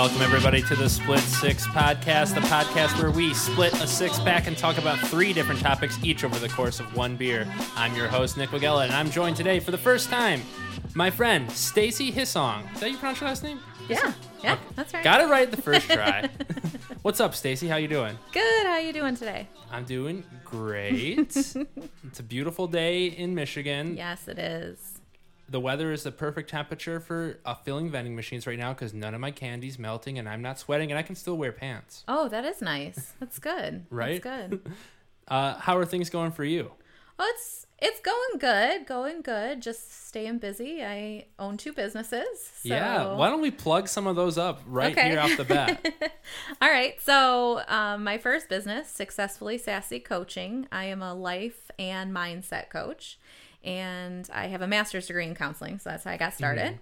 Welcome, everybody, to the Split Six podcast, the podcast where we split a six pack and talk about three different topics each over the course of one beer. I'm your host, Nick Wagella, and I'm joined today for the first time, my friend, Stacy Hissong. Is that you pronounce your last name? Yeah, yeah, that's right. Got it right the first try. What's up, Stacy? How you doing? Good. How you doing today? I'm doing great. it's a beautiful day in Michigan. Yes, it is. The weather is the perfect temperature for uh, filling vending machines right now because none of my candy's melting and I'm not sweating and I can still wear pants. Oh, that is nice. That's good. Right? That's good. Uh, how are things going for you? Oh, it's it's going good. Going good. Just staying busy. I own two businesses. So. Yeah. Why don't we plug some of those up right Okay. here off the bat? All right. So, um, my first business, Successfully Sassy Coaching. I am a life and mindset coach, and I have a master's degree in counseling. So that's how I got started.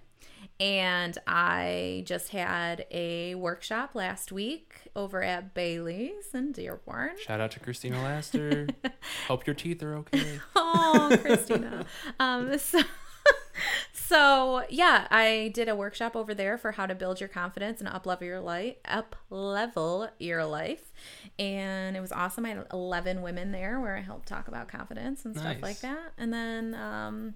And I just had a workshop last week over at Bailey's in Dearborn. Shout out to Christina Laster. Hope your teeth are okay. Oh, Christina. um, so, so yeah, I did a workshop over there for how to build your confidence and up level your life, up level your life, and it was awesome. I had eleven women there where I helped talk about confidence and stuff Nice. like that. And then um,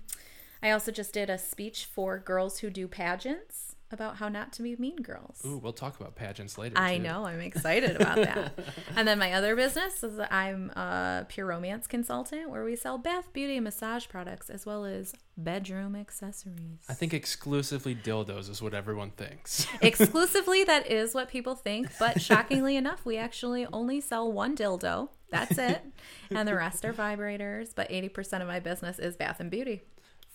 I also just did a speech for girls who do pageants about how not to be mean girls. Ooh, we'll talk about pageants later. I too. know. I'm excited about that. and then my other business is that I'm a pure romance consultant where we sell bath, beauty, and massage products as well as bedroom accessories. I think exclusively dildos is what everyone thinks. Exclusively, that is what people think. But shockingly enough, we actually only sell one dildo. That's it. And the rest are vibrators. But 80% of my business is bath and beauty.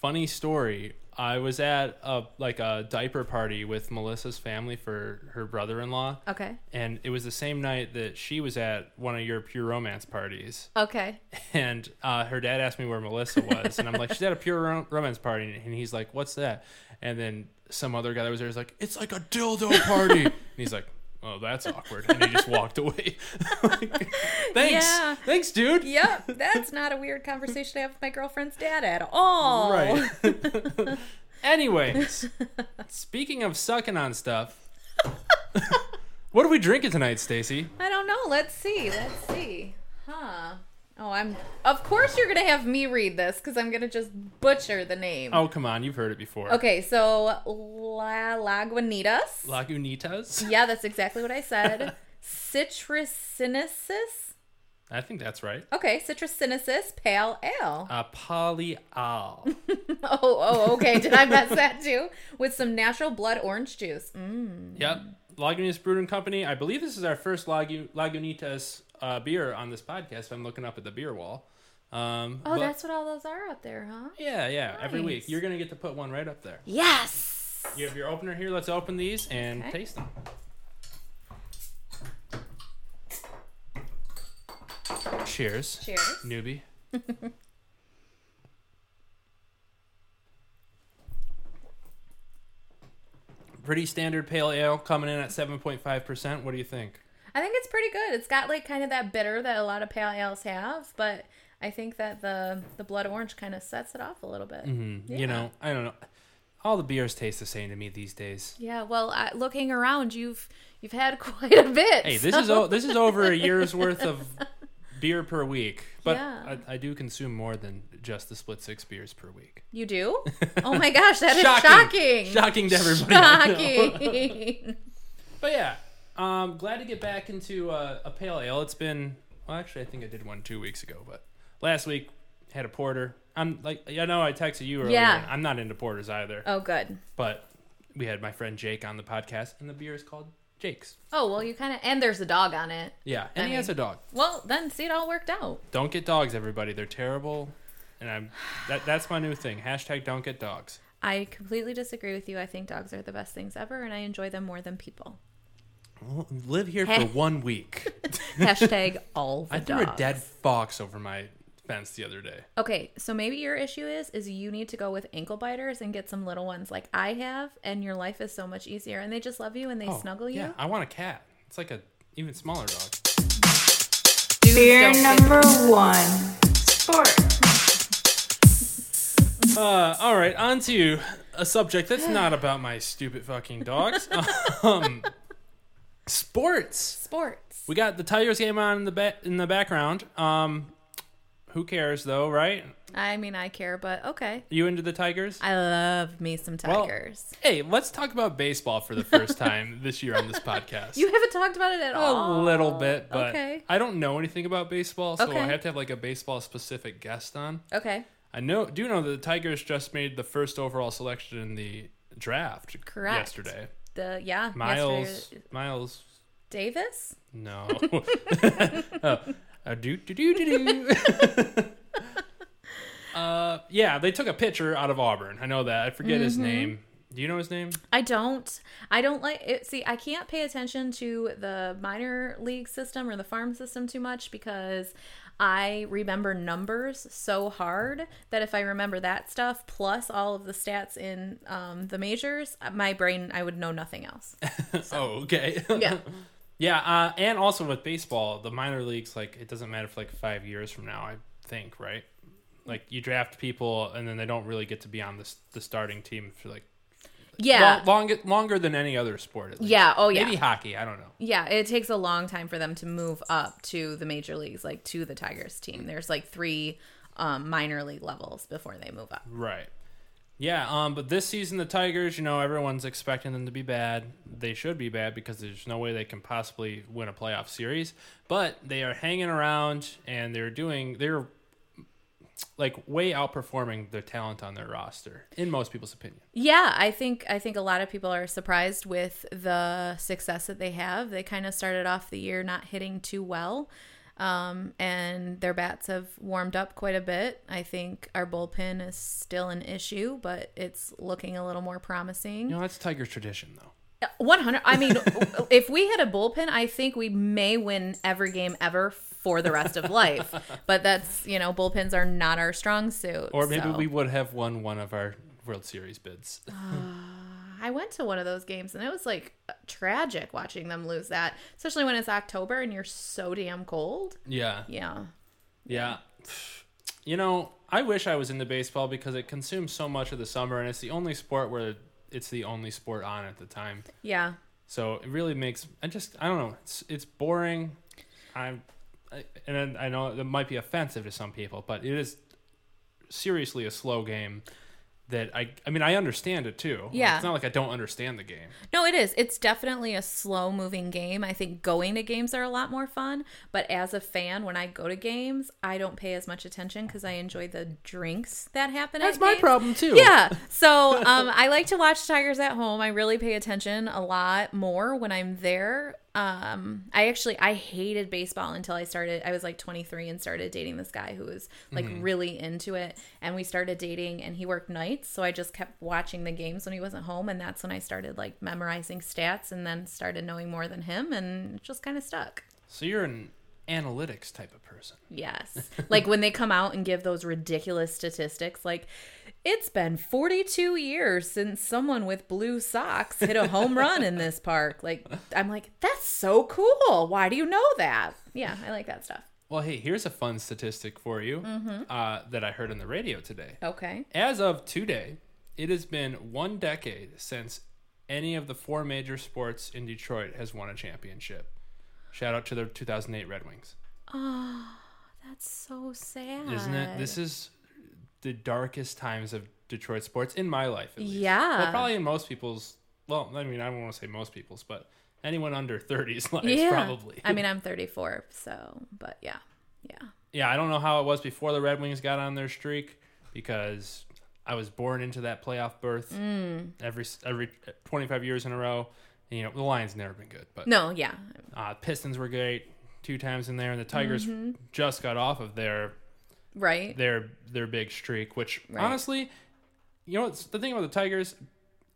Funny story. I was at a like a diaper party with Melissa's family for her brother-in-law. Okay. And it was the same night that she was at one of your pure romance parties. Okay. And uh, her dad asked me where Melissa was, and I'm like, she's at a pure ro- romance party, and he's like, what's that? And then some other guy that was there was like, it's like a dildo party, and he's like, oh, that's awkward, and he just walked away. Like, Thanks, Yeah. thanks, dude. Yep. That's not a weird conversation to have with my girlfriend's dad at all. Right. Anyways, speaking of sucking on stuff, what are we drinking tonight, Stacy? I don't know. Let's see. Let's see. Huh. Oh, I'm. Of course, you're gonna have me read this because I'm gonna just butcher the name. Oh, come on, you've heard it before. Okay, so La Lagunitas. Lagunitas. yeah, that's exactly what I said. Citrusinosis. I think that's right. Okay, citrusinosis pale ale. Uh, polyal. Oh, oh, okay. Did I mess that too? With some natural blood orange juice. Mm. Yep. Lagunitas Brewing Company. I believe this is our first Lagu- Lagunitas uh, beer on this podcast. If I'm looking up at the beer wall. Um, Oh, but- that's what all those are up there, huh? yeah, yeah. Every week you're gonna get to put one right up there. Yes. You have your opener here. Let's open these and Okay. taste them. Cheers, Cheers. newbie. Pretty standard pale ale coming in at 7.5%. What do you think? I think it's pretty good. It's got like kind of that bitter that a lot of pale ales have, but I think that the the blood orange kind of sets it off a little bit. Mm, Yeah. You know, I don't know. All the beers taste the same to me these days. Yeah. Well, I, looking around, you've you've had quite a bit. Hey, this is o- this is over a year's worth of beer per week, but Yeah. I, I do consume more than just the split six beers per week. you do. Oh my gosh, that is shocking. Shocking to everybody. Shocking. But yeah, um, glad to get back into uh, a pale ale. It's been well, actually, I think I did one two weeks ago, but last week had a porter. I'm like, I know I texted you earlier. Yeah. I'm not into porters either, oh, good. but we had my friend Jake on the podcast, and the beer is called Jake's. Oh well, you kind of and there's a dog on it. Yeah, and I he has a dog. Well, then see, it all worked out. Don't get dogs, everybody. They're terrible, and I'm that. That's my new thing. Hashtag Don't get dogs. I completely disagree with you. I think dogs are the best things ever, and I enjoy them more than people. Well, live here for one week. Hashtag all the I threw dogs. a dead fox over my fence the other day. Okay, so maybe your issue is is you need to go with ankle biters and get some little ones like I have, and your life is so much easier, and they just love you and they Oh, snuggle you. Yeah, I want a cat. It's like a even smaller dog. Dudes Beer don't fit- number one. Sport. Uh, all right, on to a subject that's not about my stupid fucking dogs. um, Sports. Sports. We got the Tigers game on in the ba- in the background. Um, who cares though, right? I mean, I care, but okay. You into the Tigers? I love me some Well, Tigers. Hey, let's talk about baseball for the first time this year on this podcast. you haven't talked about it at a all. A little bit, but okay. I don't know anything about baseball, so Okay. I have to have like a baseball specific guest on. Okay. I know do you know that the Tigers just made the first overall selection in the draft Correct. yesterday. The yeah. Miles yesterday- Miles Davis. no. oh, uh, do do do do do. Uh, yeah, they took a pitcher out of Auburn. I know that. I forget his Mm-hmm. name. Do you know his name? I don't. I don't like it. See, I can't pay attention to the minor league system or the farm system too much because I remember numbers so hard that if I remember that stuff plus all of the stats in um, the majors, my brain I would know nothing else. Oh, okay. Yeah. Yeah, uh, and also with baseball, the minor leagues, like it doesn't matter for like five years from now. I think, right? Like you draft people, and then they don't really get to be on the the starting team for like Yeah. long, long longer than any other sport. At least. Yeah. Oh, yeah. Maybe hockey. I don't know. Yeah, it takes a long time for them to move up to the major leagues, like to the Tigers team. There's like three um, minor league levels before they move up. Right. Yeah. Um. But this season, the Tigers, you know, everyone's expecting them to be bad. They should be bad because there's no way they can possibly win a playoff series. But they are hanging around, and they're doing. They're like way outperforming the talent on their roster, in most people's opinion. Yeah, I think I think a lot of people are surprised with the success that they have. They kind of started off the year not hitting too well. Um, and their bats have warmed up quite a bit. I think our bullpen is still an issue, but it's looking a little more promising. You know, that's Tigers tradition, though. 100 i mean if we had a bullpen i think we may win every game ever for the rest of life but that's you know bullpens are not our strong suit Or maybe so. we would have won one of our World Series bids. Ah, i went to one of those games and it was like tragic watching them lose that especially when it's october and you're so damn cold yeah. yeah Yeah. You know, I wish I was into baseball because it consumes so much of the summer, and it's the only sport where it's the only sport on at the time. yeah So it really makes I just I don't know. It's it's boring. I'm and I know it might be offensive to some people, but it is seriously a slow game. That I I mean I understand it too. Yeah. It's not like I don't understand the game. No, it is. It's definitely a slow moving game. I think going to games are a lot more fun. But as a fan, when I go to games, I don't pay as much attention because I enjoy the drinks that happen. That's at my games. problem too. Yeah. So um, I like to watch Tigers at home. I really pay attention a lot more when I'm there. Um, I actually I hated baseball until I started. I was like 23 and started dating this guy who was like really into it, and we started dating. And he worked nights, so I just kept watching the games when he wasn't home, and that's when I started like memorizing stats, and then started knowing more than him, and it just kind of stuck. So you're an analytics type of person. Yes. like when they come out and give those ridiculous statistics, like it's been 42 years since someone with blue socks hit a home run in this park. Like, I'm like, that's so cool. Why do you know that? Yeah, I like that stuff. Well, hey, here's a fun statistic for you uh, that I heard on the radio today. Okay. As of today, it has been one decade since any of the four major sports in Detroit has won a championship. Shout out to the 2008 Red Wings. Oh, that's so sad. Isn't it? This is the darkest times of Detroit sports in my life. Yeah. Well, probably in most people's. Well, I mean, I don't want to say most people's, but anyone under 30's life, yeah. probably. I mean, I'm 34, so, but yeah. Yeah. yeah, I don't know how it was before the Red Wings got on their streak because I was born into that playoff berth Mm. every every 25 years in a row. And, you know, the Lions never been good, but No, yeah. uh, Pistons were great two times in there, and the Tigers Mm-hmm. just got off of their Right. their their big streak. Which Right. honestly, you know, what's the thing about the Tigers.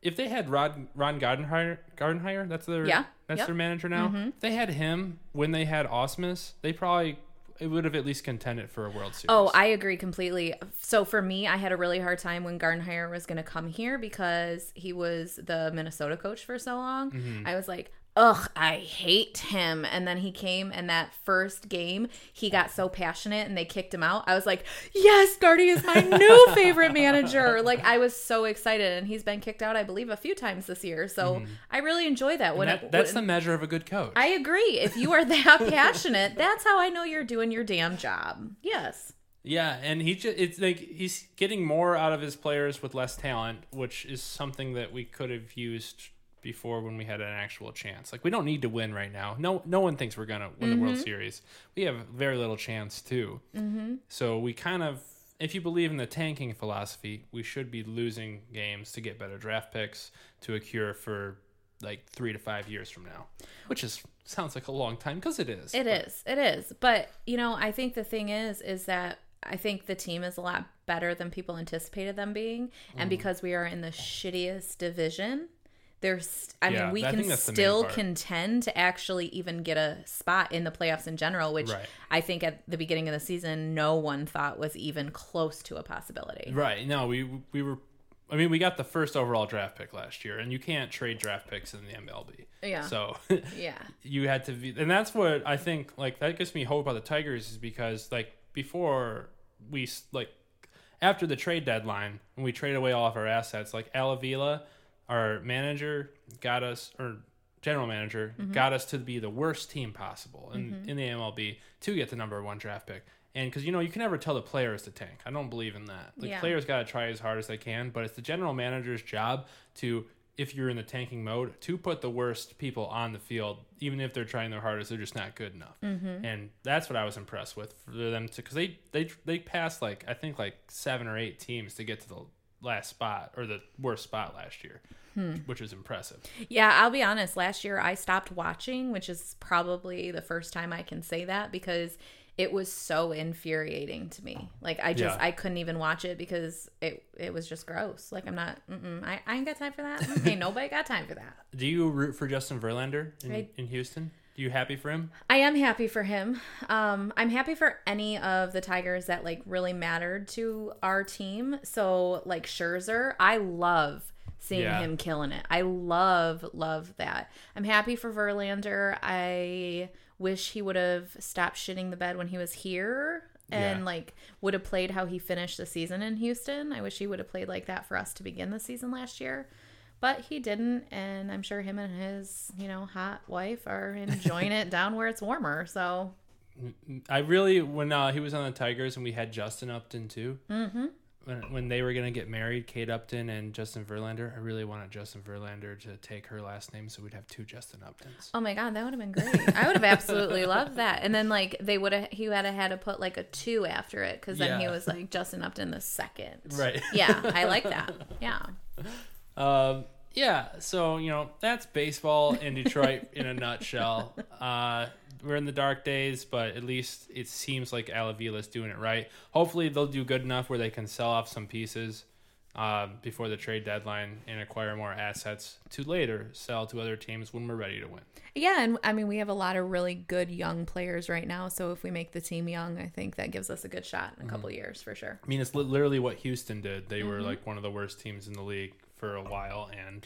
If they had Rod Ron Gardenhire, Gardenhire, that's their Yeah. that's Yep. their manager now. Mm-hmm. If they had him when they had Ausmus, they probably it would have at least contended for a World Series. Oh, I agree completely. So for me, I had a really hard time when Gardenhire was going to come here because he was the Minnesota coach for so long. Mm-hmm. I was like, ugh, I hate him. And then he came and that first game, he got so passionate and they kicked him out. I was like, yes, Gardy is my new favorite manager. Like I was so excited. And he's been kicked out, I believe, a few times this year. So mm-hmm. I really enjoy that. When That, that's the measure of a good coach. I agree. If you are that passionate, that's how I know you're doing your damn job. Yes. Yeah, and he just it's like he's getting more out of his players with less talent, which is something that we could have used before when we had an actual chance. Like we don't need to win right now. No no one thinks we're going to win the World Series. We have very little chance too. Mm-hmm. So we kind of if you believe in the tanking philosophy, we should be losing games to get better draft picks to a cure for like 3 to 5 years from now. Which is sounds like a long time because it is. It is. It is. But, you know, I think the thing is, is that I think the team is a lot better than people anticipated them being. Mm-hmm. And because we are in the shittiest division, there's, I Yeah, mean, we I can that's the main still contend to actually even get a spot in the playoffs in general, which Right. I think at the beginning of the season, no one thought was even close to a possibility. Right. No, we we were. I mean, we got the first overall draft pick last year, and you can't trade draft picks in the MLB. Yeah. So Yeah. you had to be, and that's what I think. Like that gives me hope about the Tigers is because like before we like after the trade deadline when we trade away all of our assets, like Al Avila, our manager, got us or general manager got us to be the worst team possible in, in the MLB to get the number one draft pick. And because you know you can never tell the players to tank. I don't believe in that. The Yeah. players got to try as hard as they can, but it's the general manager's job to, if you're in the tanking mode, to put the worst people on the field, even if they're trying their hardest, they're just not good enough. Mm-hmm. And that's what I was impressed with for them to, because they they they passed like I think like seven or eight teams to get to the last spot or the worst spot last year, which is impressive. Yeah, I'll be honest. Last year I stopped watching, which is probably the first time I can say that because it was so infuriating to me. Like I just Yeah. I couldn't even watch it because it it was just gross. Like I'm not. I I ain't got time for that. Ain't nobody got time for that. Do you root for Justin Verlander in, I- in Houston? Do you happy for him? I am happy for him. Um, I'm happy for any of the Tigers that like really mattered to our team. So like Scherzer, I love seeing Yeah. him killing it. I love love that. I'm happy for Verlander. I wish he would have stopped shitting the bed when he was here and Yeah. like would have played how he finished the season in Houston. I wish he would have played like that for us to begin the season last year. But he didn't, and I'm sure him and his, you know, hot wife are enjoying it down where it's warmer. So I really when uh, he was on the Tigers and we had Justin Upton too. Mm-hmm. When, when they were gonna get married, Kate Upton and Justin Verlander, I really wanted Justin Verlander to take her last name, so we'd have two Justin Uptons. Oh my god, that would have been great. I would have absolutely loved that. And then like they would have he would have had to put like a two after it because then he was like Justin Upton the second. Right. Yeah, I like that. Yeah. Um, yeah, so you know that's baseball in Detroit in a nutshell. Uh, we're in the dark days, but at least it seems like Al Avila's doing it right. Hopefully, they'll do good enough where they can sell off some pieces uh, before the trade deadline and acquire more assets to later sell to other teams when we're ready to win. Yeah, and I mean we have a lot of really good young players right now. So if we make the team young, I think that gives us a good shot in a couple years for sure. I mean, it's literally what Houston did. They were like one of the worst teams in the league for a while and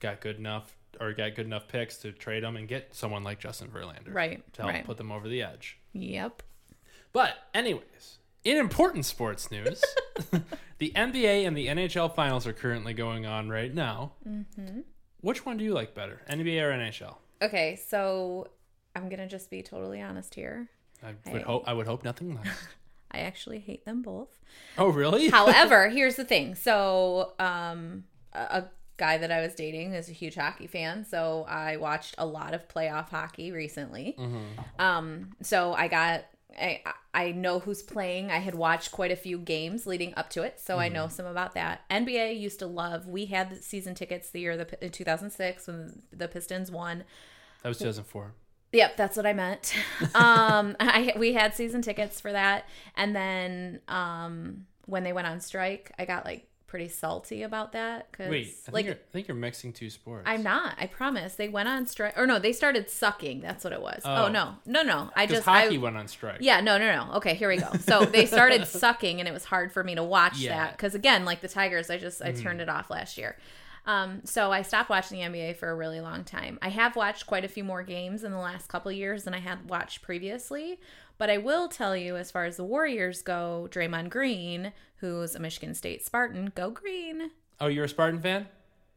got good enough or got good enough picks to trade them and get someone like Justin Verlander, Right, to help right. put them over the edge. Yep. But, anyways, in important sports news, the NBA and the NHL finals are currently going on right now. Mm-hmm. Which one do you like better, NBA or NHL? Okay, so I'm gonna just be totally honest here. I would hope I would hope nothing less. I actually hate them both. oh, really? However, here's the thing. So, um, a guy that I was dating is a huge hockey fan, so I watched a lot of playoff hockey recently. Um, so I got. I, I know who's playing. I had watched quite a few games leading up to it, so I know some about that. NBA used to love. We had the season tickets the year the in 2006 when the Pistons won. That was 2004. Yep, that's what I meant. um, I we had season tickets for that, and then um, when they went on strike, I got like pretty salty about that because Wait, I think, like you're, I think you're mixing two sports. I'm not. I promise. They went on strike, or no, they started sucking. That's what it was. Oh, Oh. no, no, no. I just hockey I, went on strike. yeah, no, no, no. Okay, here we go. So they started sucking, and it was hard for me to watch Yeah. That because again, like the Tigers, I just I turned it off last year. Um, so I stopped watching the NBA for a really long time. I have watched quite a few more games in the last couple of years than I had watched previously. But I will tell you, as far as the Warriors go, Draymond Green, who's a Michigan State Spartan, go Green. Oh, you're a Spartan fan?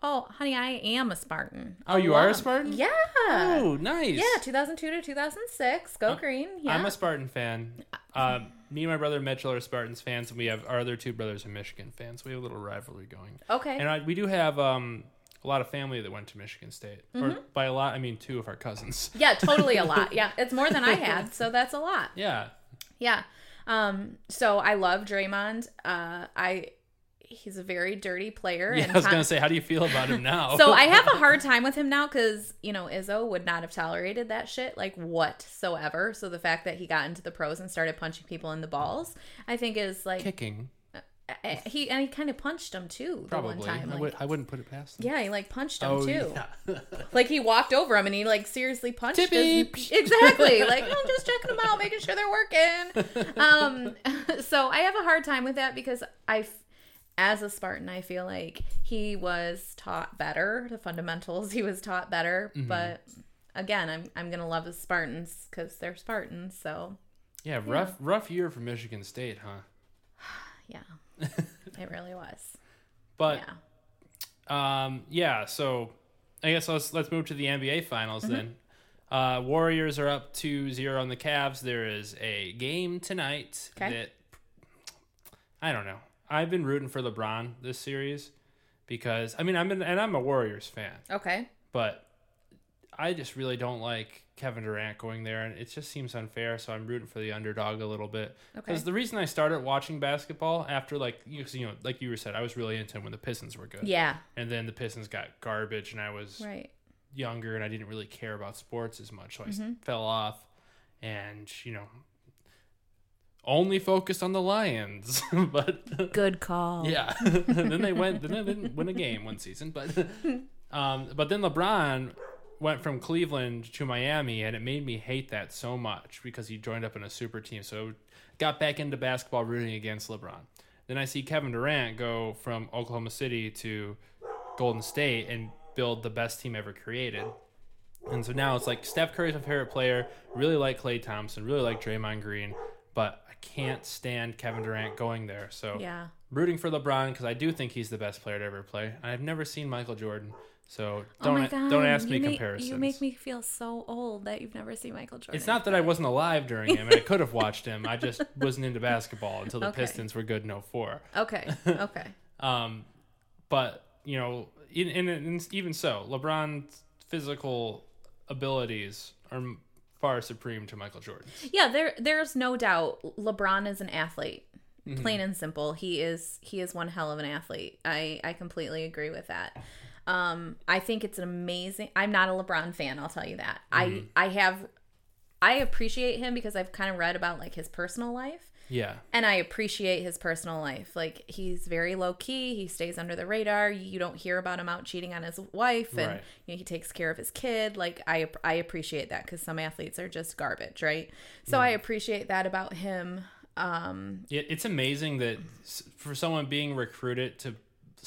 Oh, honey, I am a Spartan. Oh, you are a Spartan? Yeah. Oh, nice. Yeah, 2002 to 2006. Go Green. Yeah. I'm a Spartan fan. Um, me and my brother Mitchell are Spartans fans, and we have our other two brothers are Michigan fans. We have a little rivalry going. okay. And I, we do have um, a lot of family that went to Michigan State. Mm-hmm. Or by a lot, I mean two of our cousins. yeah, totally a lot. Yeah, it's more than I had, so that's a lot. Yeah. Yeah. Um. So I love Draymond. Uh. I. He's a very dirty player. Yeah, and I was Tom- gonna say, how do you feel about him now? So I have a hard time with him now because you know Izzo would not have tolerated that shit like whatsoever. So the fact that he got into the pros and started punching people in the balls, I think is like kicking I- he and he kind of punched him too the one time. I, Like, would, I wouldn't put it past him. yeah, he like punched him Oh too. yeah. Like he walked over him and he like seriously punched Tippy. his exactly. Like I'm just checking them out, making sure they're working. Um, so I have a hard time with that because I, as a Spartan, I feel like he was taught better the fundamentals. He was taught better, Mm-hmm. but again, I'm I'm gonna love the Spartans because they're Spartans. So yeah, rough rough year for Michigan State, huh? yeah, it really was. But Yeah. Um, yeah, so I guess let's let's move to the NBA finals then. Uh, Warriors are up 2-0 on the Cavs. There is a game tonight Okay. that I don't know. I've been rooting for LeBron this series because I mean I'm an, and I'm a Warriors fan, Okay. but I just really don't like Kevin Durant going there, and it just seems unfair. So I'm rooting for the underdog a little bit. Okay. Because the reason I started watching basketball after like you, you know like you were said, I was really into him when the Pistons were good Yeah. and then the Pistons got garbage, and I was Right. younger and I didn't really care about sports as much, so I Mm-hmm. fell off, and you know, only focused on the Lions, but Good call. yeah, then they went, then they didn't win a game one season, but um, but then LeBron went from Cleveland to Miami, and it made me hate that so much because he joined up in a super team, so got back into basketball rooting against LeBron. Then I see Kevin Durant go from Oklahoma City to Golden State and build the best team ever created. And so now it's like Steph Curry's my favorite player. Really like Klay Thompson. Really like Draymond Green. But I can't stand Kevin Durant going there. So Yeah. rooting for LeBron because I do think he's the best player to ever play. I've never seen Michael Jordan, so Oh don't God. don't ask me make, comparisons. You make me feel so old that you've never seen Michael Jordan. It's not that I wasn't alive during him, I could have watched him. I just wasn't into basketball until the Okay. Pistons were good in 04. Okay. Okay. Um, but you know, in, in, in even so, LeBron's physical abilities are far supreme to Michael Jordan. Yeah, there there's no doubt LeBron is an athlete. Mm-hmm. Plain and simple. He is he is one hell of an athlete. I I completely agree with that. Um I think it's an amazing I'm not a LeBron fan, I'll tell you that. Mm-hmm. I I have I appreciate him because I've kind of read about like his personal life Yeah, and I appreciate his personal life. Like he's very low key. He stays under the radar. You don't hear about him out cheating on his wife, and Right. you know, he takes care of his kid. Like I, I appreciate that because some athletes are just garbage, right? So I appreciate that about him. Um, it, it's amazing that for someone being recruited to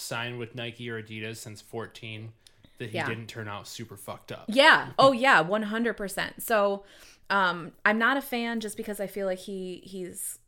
sign with Nike or Adidas since 14, that he Yeah. didn't turn out super fucked up. yeah. Oh yeah. One hundred percent. So, um, I'm not a fan just because I feel like he he's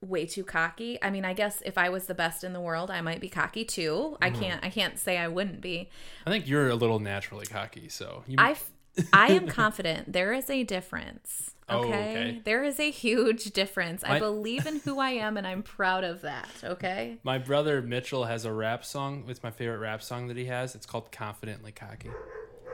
way too cocky. I mean, I guess if I was the best in the world, I might be cocky too. I can't I can't say I wouldn't be. I think you're a little naturally cocky, so you, I, f- I am confident there is a difference. Oh, Okay? okay. There is a huge difference. I believe in who I am and I'm proud of that. Okay. My brother Mitchell has a rap song. It's my favorite rap song that he has. It's called "Confidently Cocky."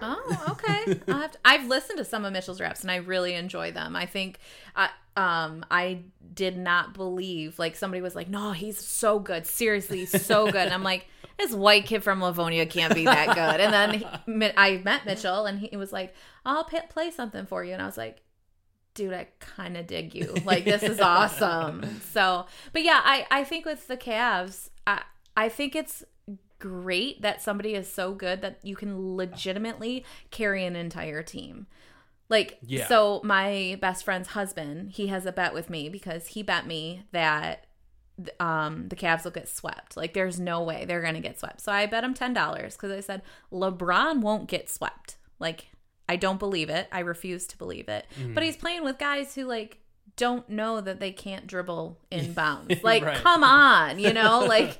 Oh, okay. I'll have to- I've listened to some of Mitchell's raps and I really enjoy them. I think I um I did not believe like somebody was like, "No, he's so good. Seriously, he's so good." And I'm like, "This white kid from Livonia can't be that good." And then he, I met Mitchell and he was like, "I'll p- play something for you." And I was like, dude, I kind of dig you. Like this is awesome. So, but yeah, I I think with the Cavs, I I think it's great that somebody is so good that you can legitimately carry an entire team. Like Yeah. so my best friend's husband, he has a bet with me because he bet me that um, the Cavs will get swept. Like, there's no way they're going to get swept. So I bet him $10 because I said LeBron won't get swept. Like, I don't believe it. I refuse to believe it. But he's playing with guys who, like, don't know that they can't dribble inbounds. Like, Right. come on, you know? Like,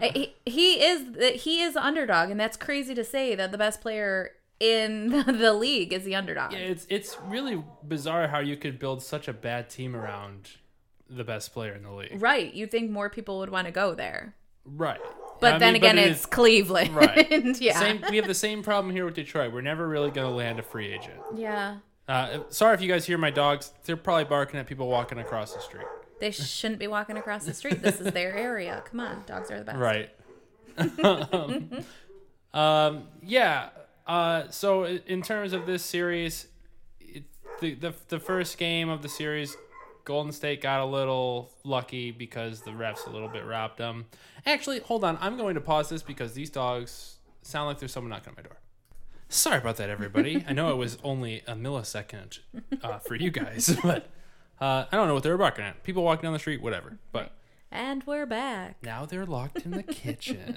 he, he is he is underdog, and that's crazy to say that the best player in the league is the underdog. Yeah, it's it's really bizarre how you could build such a bad team around the best player in the league. Right. You think more people would want to go there. Right. But I then mean, again, it it's is- Cleveland. Right. yeah. Same, we have the same problem here with Detroit. We're never really going to land a free agent. Yeah. Uh, sorry if you guys hear my dogs. They're probably barking at people walking across the street. They shouldn't be walking across the street. This is their area. Come on. Dogs are the best. Right. um, yeah. Uh, so in terms of this series, it, the, the the first game of the series, Golden State got a little lucky because the refs a little bit robbed them. Actually, hold on. I'm going to pause this because these dogs sound like there's someone knocking on my door. Sorry about that, everybody. I know it was only a millisecond uh, for you guys, but uh, I don't know what they were barking at. People walking down the street, whatever. But And we're back. now they're locked in the kitchen.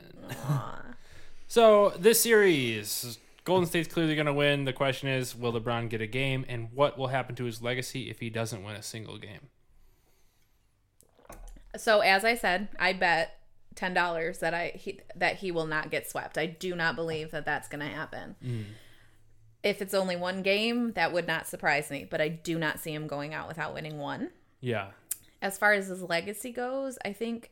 so this series, Golden State's clearly going to win. The question is, will LeBron get a game, and what will happen to his legacy if he doesn't win a single game? So as I said, I bet ten dollars that I he, that he will not get swept. I do not believe that that's going to happen. If it's only one game, that would not surprise me. But I do not see him going out without winning one. Yeah, As far as his legacy goes, I think,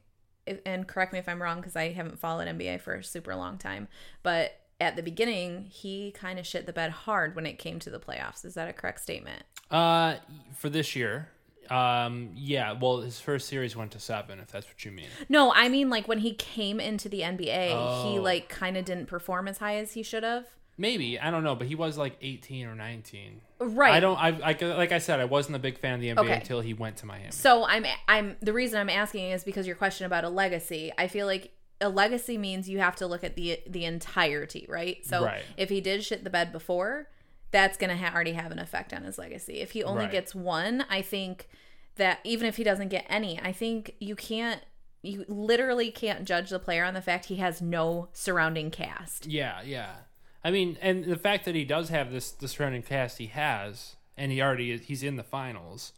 and correct me if I'm wrong because I haven't followed NBA for a super long time, but at the beginning, he kind of shit the bed hard when it came to the playoffs. Is that a correct statement? uh, for this year, um, yeah. Well, his first series went to seven, if that's what you mean. No, I mean like when he came into the NBA, he Oh. like kind of didn't perform as high as he should have. Maybe I don't know, but he was like eighteen or nineteen. Right. I don't. I, I like I said, I wasn't a big fan of the NBA Okay. until he went to Miami. So I'm I'm the reason I'm asking is because your question about a legacy. I feel like a legacy means you have to look at the the entirety, right? So Right. if he did shit the bed before, that's gonna ha- already have an effect on his legacy. If he only Right. gets one, I think that even if he doesn't get any, I think you can't. You literally can't judge the player on the fact he has no surrounding cast. Yeah, yeah. I mean, and the fact that he does have this the surrounding cast he has, and he already is, he's in the finals,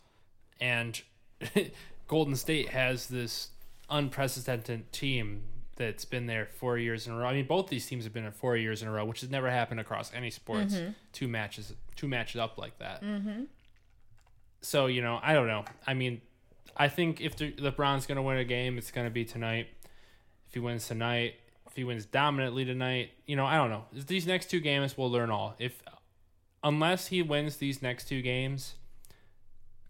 and Golden State has this unprecedented team that's been there four years in a row. I mean, both these teams have been there four years in a row, which has never happened across any sports. Two matches, two matches up like that. Mm-hmm. So you know, I don't know. I mean, I think if the, LeBron's going to win a game, it's going to be tonight. If he wins tonight, if he wins dominantly tonight, you know, I don't know. These next two games, we'll learn all. If unless he wins these next two games,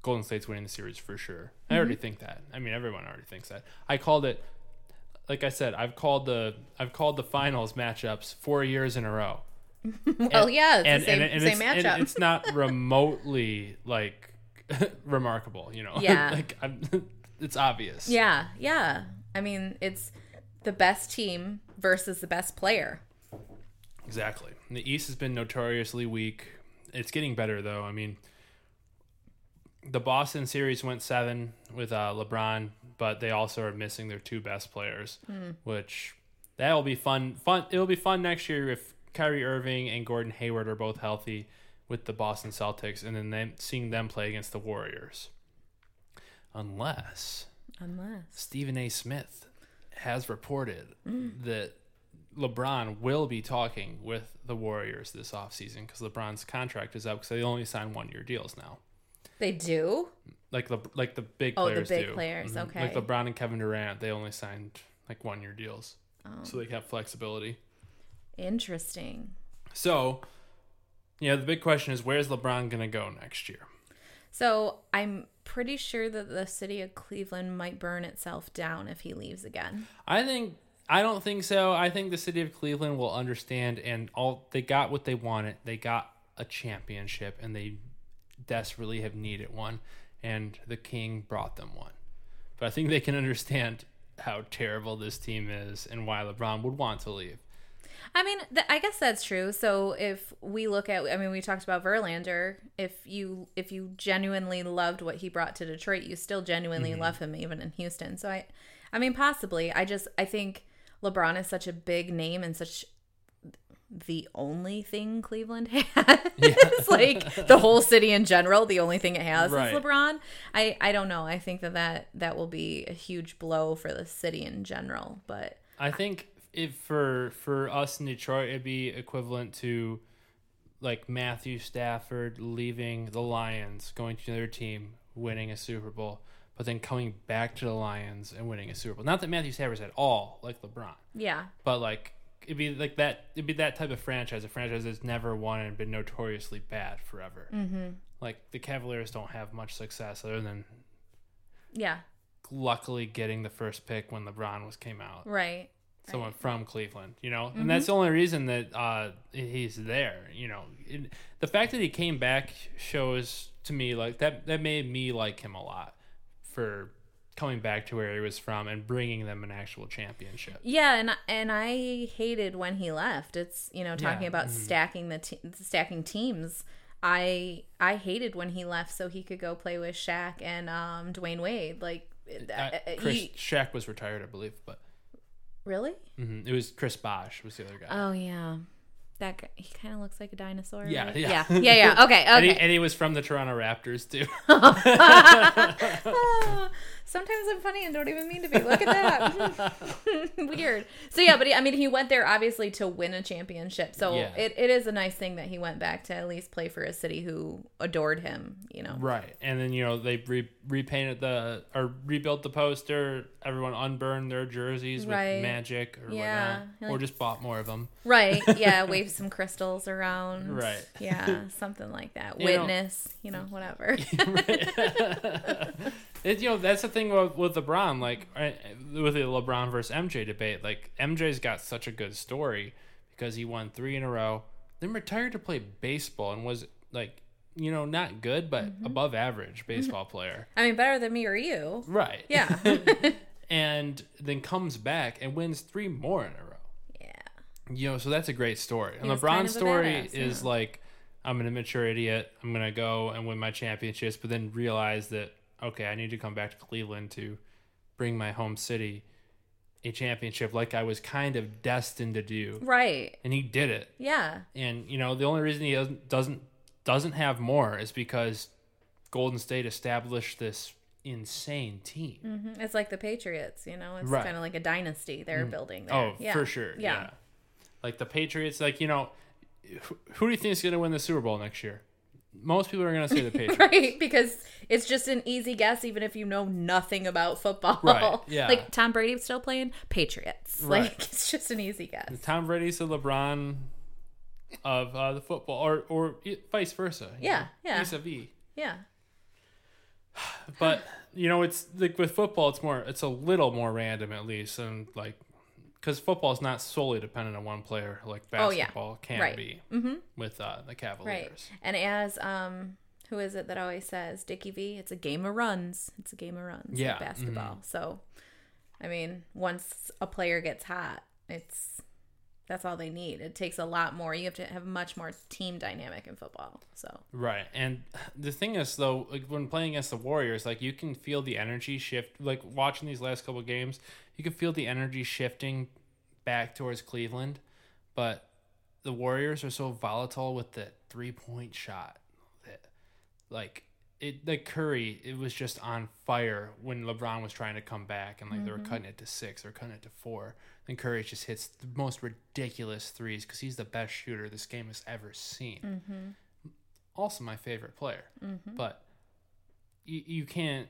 Golden State's winning the series for sure. I already think that. I mean, everyone already thinks that. I called it. Like I said, I've called the I've called the finals matchups four years in a row. Well, yeah, it's the same, and same it's, and matchup. it's not remotely like remarkable, you know. Yeah. like I'm, it's obvious. Yeah, yeah. I mean, it's the best team versus the best player. Exactly. The East has been notoriously weak. It's getting better though. I mean, the Boston series went seven with uh, LeBron, but they also are missing their two best players, hmm. which that'll be fun. Fun. It'll be fun next year if Kyrie Irving and Gordon Hayward are both healthy with the Boston Celtics, and then them, seeing them play against the Warriors. Unless Unless. Stephen A. Smith has reported hmm. that LeBron will be talking with the Warriors this offseason because LeBron's contract is up because they only sign one year deals now. They do? Like the like the big Oh, the players big do. players, Mhm. okay. Like LeBron and Kevin Durant, they only signed like one year deals, Oh. so they have flexibility. Interesting. So, yeah, the big question is where's LeBron gonna go next year? So I'm pretty sure that the city of Cleveland might burn itself down if he leaves again. I think I don't think so. I think the city of Cleveland will understand and all they got what they wanted. They got a championship and they desperately have needed one and the king brought them one. But I think they can understand how terrible this team is and why LeBron would want to leave. I mean, th- I guess that's true. So if we look at, I mean, we talked about Verlander. If you if you genuinely loved what he brought to Detroit, you still genuinely mm-hmm. love him even in Houston. So I, I mean, possibly. I just I think LeBron is such a big name and such the only thing Cleveland has. like the whole city in general, the only thing it has Right. is LeBron. I I don't know. I think that, that that will be a huge blow for the city in general, but I think if for for us in Detroit, it'd be equivalent to like Matthew Stafford leaving the Lions, going to another team, winning a Super Bowl, but then coming back to the Lions and winning a Super Bowl. Not that Matthew Stafford's at all like LeBron, yeah. but like it'd be like that. It'd be that type of franchise, a franchise that's never won and been notoriously bad forever. Mm-hmm. Like the Cavaliers don't have much success other than Yeah. luckily getting the first pick when LeBron was came out Right. someone from Cleveland, you know, Mm-hmm. and that's the only reason that uh, he's there. You know, it, the fact that he came back shows to me like that that made me like him a lot for coming back to where he was from and bringing them an actual championship. Yeah, and and I hated when he left. It's you know talking Yeah, about mhm. stacking the te- stacking teams. I I hated when he left so he could go play with Shaq and um Dwyane Wade. Like, Uh, uh, Chris he- Shaq was retired, I believe, but really? mhm, it was Chris Bosh was the other guy. Oh yeah, that guy, he kind of looks like a dinosaur. Yeah, right? yeah. yeah, yeah, yeah. Okay, and, he, okay. and he was from the Toronto Raptors too. Sometimes I'm funny and don't even mean to be. Look at that. Weird. So yeah, but he, I mean, he went there obviously to win a championship. So Yeah. it, it is a nice thing that he went back to at least play for a city who adored him. You know. Right, and then you know they re- repainted the or rebuilt the poster. Everyone unburned their jerseys with Right. magic or Yeah, whatnot, or just bought more of them. Right. Yeah. Wave some crystals around. Right. Yeah. Something like that. You know- Witness. you know, whatever. It, you know that's the thing with, with LeBron, like with the LeBron versus MJ debate. Like MJ's got such a good story because he won three in a row, then retired to play baseball and was like you know not good but Mm-hmm. above average baseball player. I mean, better than me or you. Right. Yeah. and then comes back and wins three more in a. You know, so that's a great story. And LeBron's kind of story badass, is yeah. like, I'm an immature idiot. I'm gonna go and win my championships, but then realize that okay, I need to come back to Cleveland to bring my home city a championship, like I was kind of destined to do, Right. and he did it. Yeah. And you know, the only reason he doesn't doesn't doesn't have more is because Golden State established this insane team. hmm It's like the Patriots, you know, it's Right. kind of like a dynasty they're building there. Oh, yeah. for sure. Yeah. Yeah. Like the Patriots, like, you know, who, who do you think is going to win the Super Bowl next year? Most people are going to say the Patriots. Right, because it's just an easy guess, even if you know nothing about football. Right, yeah. Like Tom Brady's still playing Patriots. Right. Like it's just an easy guess. Tom Brady's the LeBron of uh, the football, or or vice versa. Yeah, know, yeah. Vis-a-vis. Yeah. But you know, it's like with football, it's more, it's a little more random at least, and like because football is not solely dependent on one player like Oh, yeah. basketball can Right. be Mm-hmm. with uh, the Cavaliers. Right. And as um who is it that always says Dickie V, it's a game of runs. It's a game of runs. like Yeah, mm-hmm. basketball. So I mean, once a player gets hot, it's that's all they need. It takes a lot more. You have to have much more team dynamic in football. So Right. And the thing is though, like when playing against the Warriors, like you can feel the energy shift like watching these last couple games, you can feel the energy shifting back towards Cleveland, but the Warriors are so volatile with the three-point shot that like it like Curry, it was just on fire when LeBron was trying to come back and like they were mm-hmm. cutting it to 6 or cutting it to 4. Then Curry just hits the most ridiculous threes cuz he's the best shooter this game has ever seen mm-hmm. also my favorite player. Mm-hmm. But you, you can't.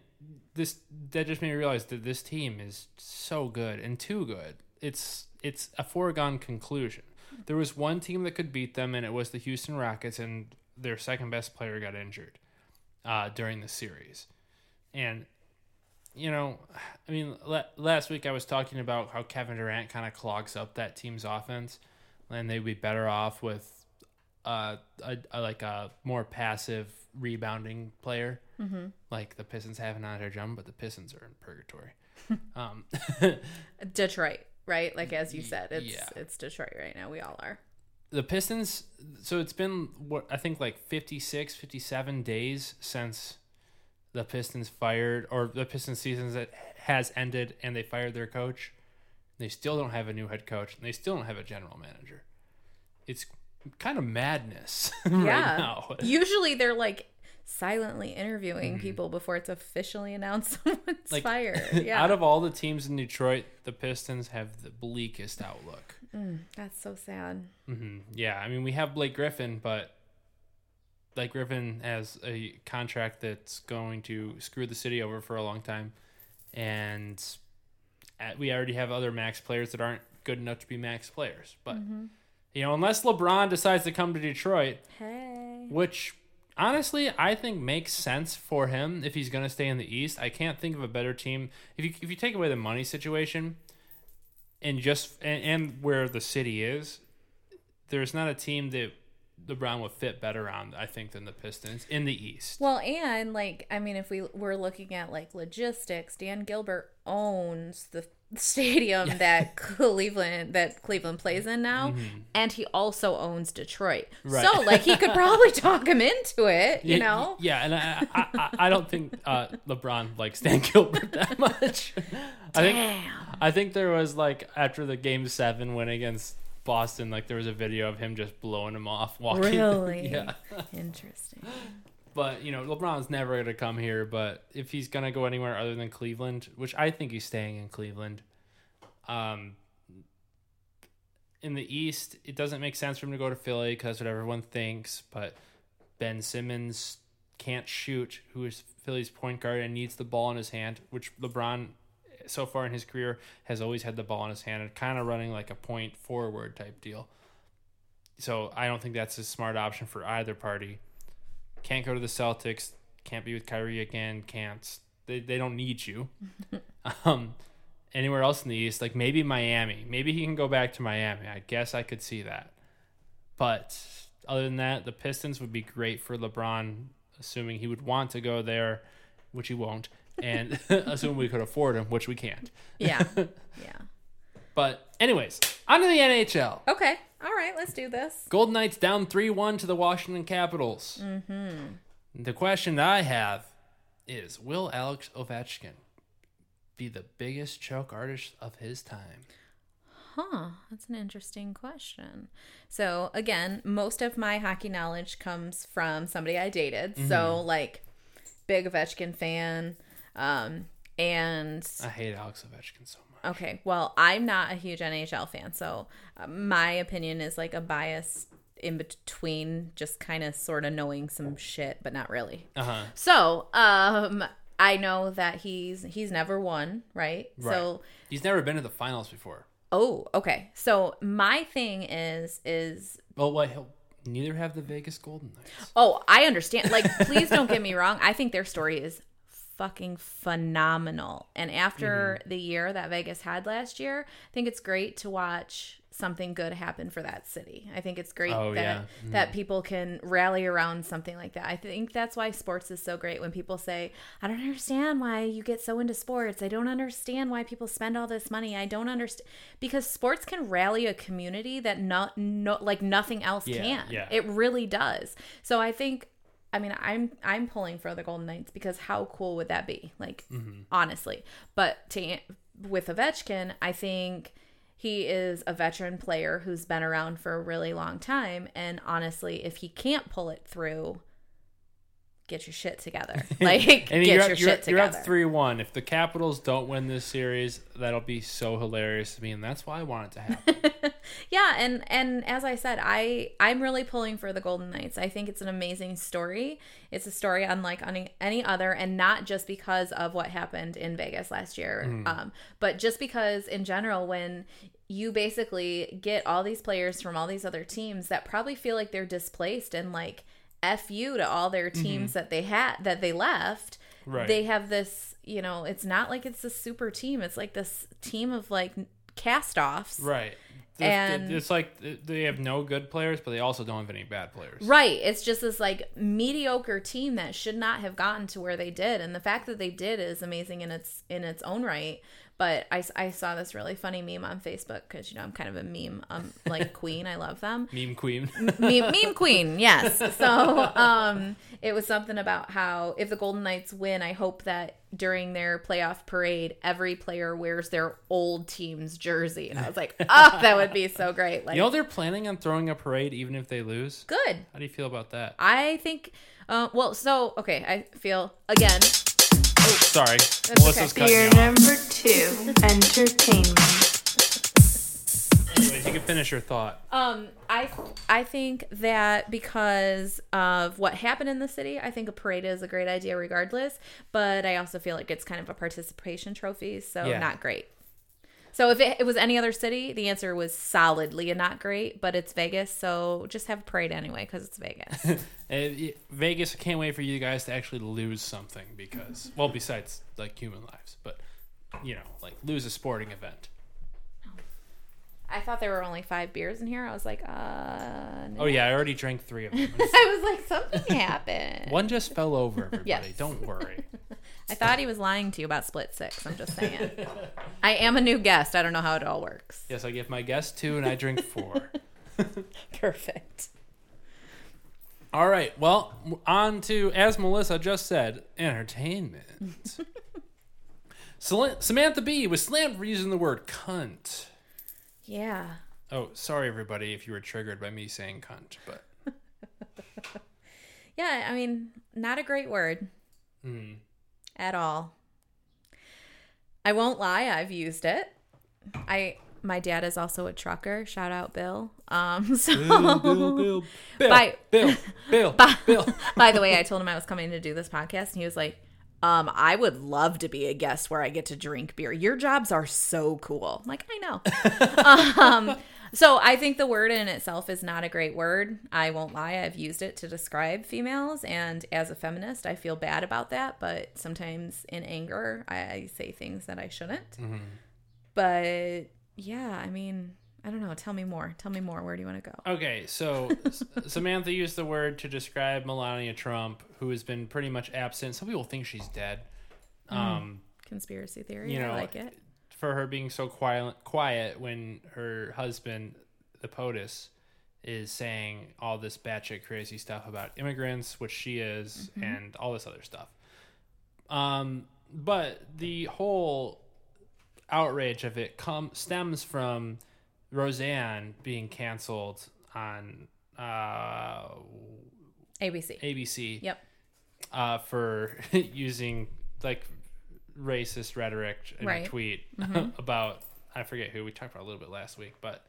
This that just made me realize that this team is so good and too good. It's it's a foregone conclusion. Mm-hmm. There was one team that could beat them, and it was the Houston Rockets, and their second best player got injured uh, during the series. And you know, I mean, la- last week I was talking about how Kevin Durant kind of clogs up that team's offense, and they'd be better off with uh, a, a like a more passive rebounding player, mm-hmm. like the Pistons have in Andre Drummond, but the Pistons are in purgatory. um, Detroit, right? Like as you said, it's yeah. it's Detroit right now. We all are. the Pistons. So it's been what I think like 56, 57 days since the Pistons fired or the Pistons season that has ended and they fired their coach. They still don't have a new head coach and they still don't have a general manager. It's kind of madness right yeah. now. Usually they're like silently interviewing people before it's officially announced someone's Mm-hmm. Like, fired. Yeah. Out of all the teams in Detroit, the Pistons have the bleakest outlook. That's so sad. hmm Yeah, I mean we have Blake Griffin, but Blake Griffin has a contract that's going to screw the city over for a long time, and at, we already have other max players that aren't good enough to be max players. But mm-hmm. you know, unless LeBron decides to come to Detroit, Hey. which honestly I think makes sense for him if he's going to stay in the East. I can't think of a better team if you if you take away the money situation and just and, and where the city is. There's not a team that LeBron would fit better on, I think, than the Pistons in the East. Well, and like, I mean, if we were looking at like logistics, Dan Gilbert owns the stadium that Cleveland that Cleveland plays in now, and he also owns Detroit. Mm-hmm. Right. So, like, he could probably talk him into it. You Yeah, know? yeah, and I, I, I, don't think uh, LeBron likes Dan Gilbert that much. I think I think there was like after the game seven win against Boston, like there was a video of him just blowing him off walking. Really? yeah. Interesting. But you know, LeBron's never gonna come here. But if he's gonna go anywhere other than Cleveland, which I think he's staying in Cleveland, um, in the East, it doesn't make sense for him to go to Philly because what everyone thinks. But Ben Simmons can't shoot, who is Philly's point guard and needs the ball in his hand, which LeBron, so far in his career, has always had the ball in his hand and kind of running like a point forward type deal. So I don't think that's a smart option for either party. Can't go to the Celtics. Can't be with Kyrie again. Can't. They, they don't need you. um, anywhere else in the East, like maybe Miami. Maybe he can go back to Miami. I guess I could see that. But other than that, the Pistons would be great for LeBron, assuming he would want to go there, which he won't, and assume we could afford him, which we can't. Yeah. Yeah. But anyways, on to the NHL. Okay. All right. Let's do this. Golden Knights down 3 1 to the Washington Capitals. Mm-hmm. The question that I have is Will Alex Ovechkin be the biggest choke artist of his time? Huh, that's an interesting question. So, again, most of my hockey knowledge comes from somebody I dated. Mm-hmm. So, like, big Ovechkin fan. Um, and I hate Alex Ovechkin so much. okay, well, I'm not a huge NHL fan. So, uh, my opinion is like a bias in between just kind of sort of knowing some shit, but not really. Uh huh. So, um, I know that he's he's never won, right? Right. So, He's never been to the finals before. oh, okay. So, my thing is is Well, what? He'll, neither have the Vegas Golden Knights. Oh, I understand. Like, please don't get me wrong. I think their story is fucking phenomenal. And after Mm-hmm. the year that Vegas had last year, I think it's great to watch something good happen for that city. I think it's great Oh, that yeah. that people can rally around something like that. I think that's why sports is so great when people say, "I don't understand why you get so into sports. I don't understand why people spend all this money. I don't understand." Because sports can rally a community that not no like nothing else Yeah, can. yeah. It really does. So I think I mean I'm I'm pulling for the Golden Knights because how cool would that be? Like mm-hmm. honestly. But to with Ovechkin, I think he is a veteran player who's been around for a really long time and honestly, if he can't pull it through get your shit together. Like get And your you're, shit you're, you're together. up 3 1. If the Capitals don't win this series, that'll be so hilarious to me. And that's why I want it to happen. yeah and and as i said i i'm really pulling for the golden knights. I think it's an amazing story. It's a story unlike any, any other and not just because of what happened in vegas last year um, but just because in general when you basically get all these players from all these other teams that probably feel like they're displaced and like f you to all their teams that they had that they left Right. they have this you know it's not like it's a super team. It's like this team of like cast offs right. And- it's like they have no good players, but they also don't have any bad players. Right. It's just this like mediocre team that should not have gotten to where they did, and the fact that they did is amazing in its in its own right. But I, I saw this really funny meme on Facebook because you know I'm kind of a meme um like queen. I love them. Meme queen. meme, meme queen yes so um it was something about how if the golden knights win i hope that during their playoff parade every player wears their old team's jersey and i was like oh that would be so great like you know they're planning on throwing a parade even if they lose. good How do you feel about that? i think uh, well so okay i feel again Sorry, That's Melissa's okay. cutting Beer you off. number two, entertainment. Anyways, you can finish your thought. Um, I I think that because of what happened in the city, I think a parade is a great idea regardless. But I also feel like it's kind of a participation trophy, so Yeah. not great. So if it, it was any other city, the answer was solidly a not great. But it's Vegas, so just have a parade anyway because it's Vegas. Vegas, I can't wait for you guys to actually lose something because, well, besides like human lives, but you know, like lose a sporting event. I thought there were only five beers in here. I was like, uh, no. Oh yeah, I already drank three of them. I was like, something happened. One just fell over. Everybody, Yes. don't worry. I thought he was lying to you about Split Six. I'm just saying. I am a new guest. I don't know how it all works. Yes, I give my guest two, and I drink four. Perfect. All right. Well, on to as Melissa just said, entertainment. Samantha Bee was slammed for using the word cunt. Yeah. Oh, sorry everybody if you were triggered by me saying cunt, but Yeah, I mean, not a great word mm, at all. I won't lie, I've used it. I my dad is also a trucker. Shout out Bill. Um so Bill, Bill, Bill, Bill, Bye. Bill, Bill, Bill. By the way, I told him I was coming to do this podcast, and he was like, um, I would love to be a guest where I get to drink beer. Your jobs are so cool. I'm like, I know. um, so I think the word in itself is not a great word. I won't lie. I've used it to describe females, and as a feminist, I feel bad about that. But sometimes in anger, I, say things that I shouldn't. But yeah, I mean, I don't know. Tell me more. Tell me more. Where do you want to go? Okay, so Samantha used the word to describe Melania Trump, who has been pretty much absent. Some people think she's dead. Um, Conspiracy theory. you know, I like it. For her being so quiet, quiet when her husband, the POTUS, is saying all this batshit crazy stuff about immigrants, which she is, and all this other stuff. Um, but the whole outrage of it come stems from Roseanne being canceled on uh, ABC. ABC Yep. uh, for using like racist rhetoric in Right. a tweet about I forget who we talked about a little bit last week, but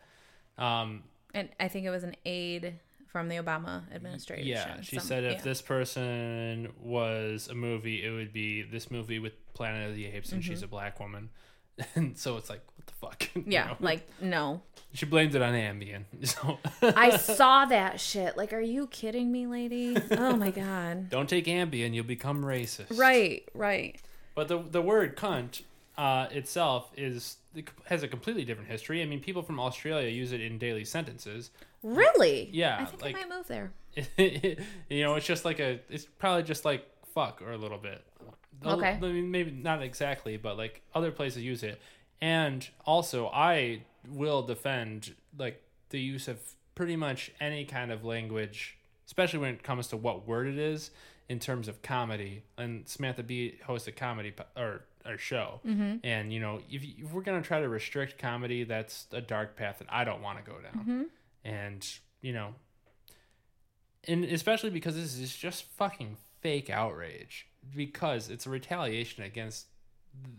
um, And I think it was an aid from the Obama administration. yeah, she Some- said if yeah. this person was a movie, it would be this movie with Planet of the Apes, and she's a black woman, and so it's like what the fuck? You Mm-hmm. Yeah, know? like no. she blamed it on Ambien. So I saw that shit. Like, are you kidding me, lady? Oh my god. don't take Ambien, you'll become racist. Right, right. But the the word cunt uh, itself is has a completely different history. I mean, people from Australia use it in daily sentences. Really? Yeah, I think like- I might move there. you know, it's just like a. It's probably just like fuck or a little bit. Okay. I mean, maybe not exactly, but like other places use it. And also, I will defend like the use of pretty much any kind of language, especially when it comes to what word it is in terms of comedy. And Samantha Bee hosts a comedy po- or or show, mm-hmm. and you know, if, if we're gonna try to restrict comedy, that's a dark path that I don't want to go down. Mm-hmm. And you know, and especially because this is just fucking fake outrage because it's a retaliation against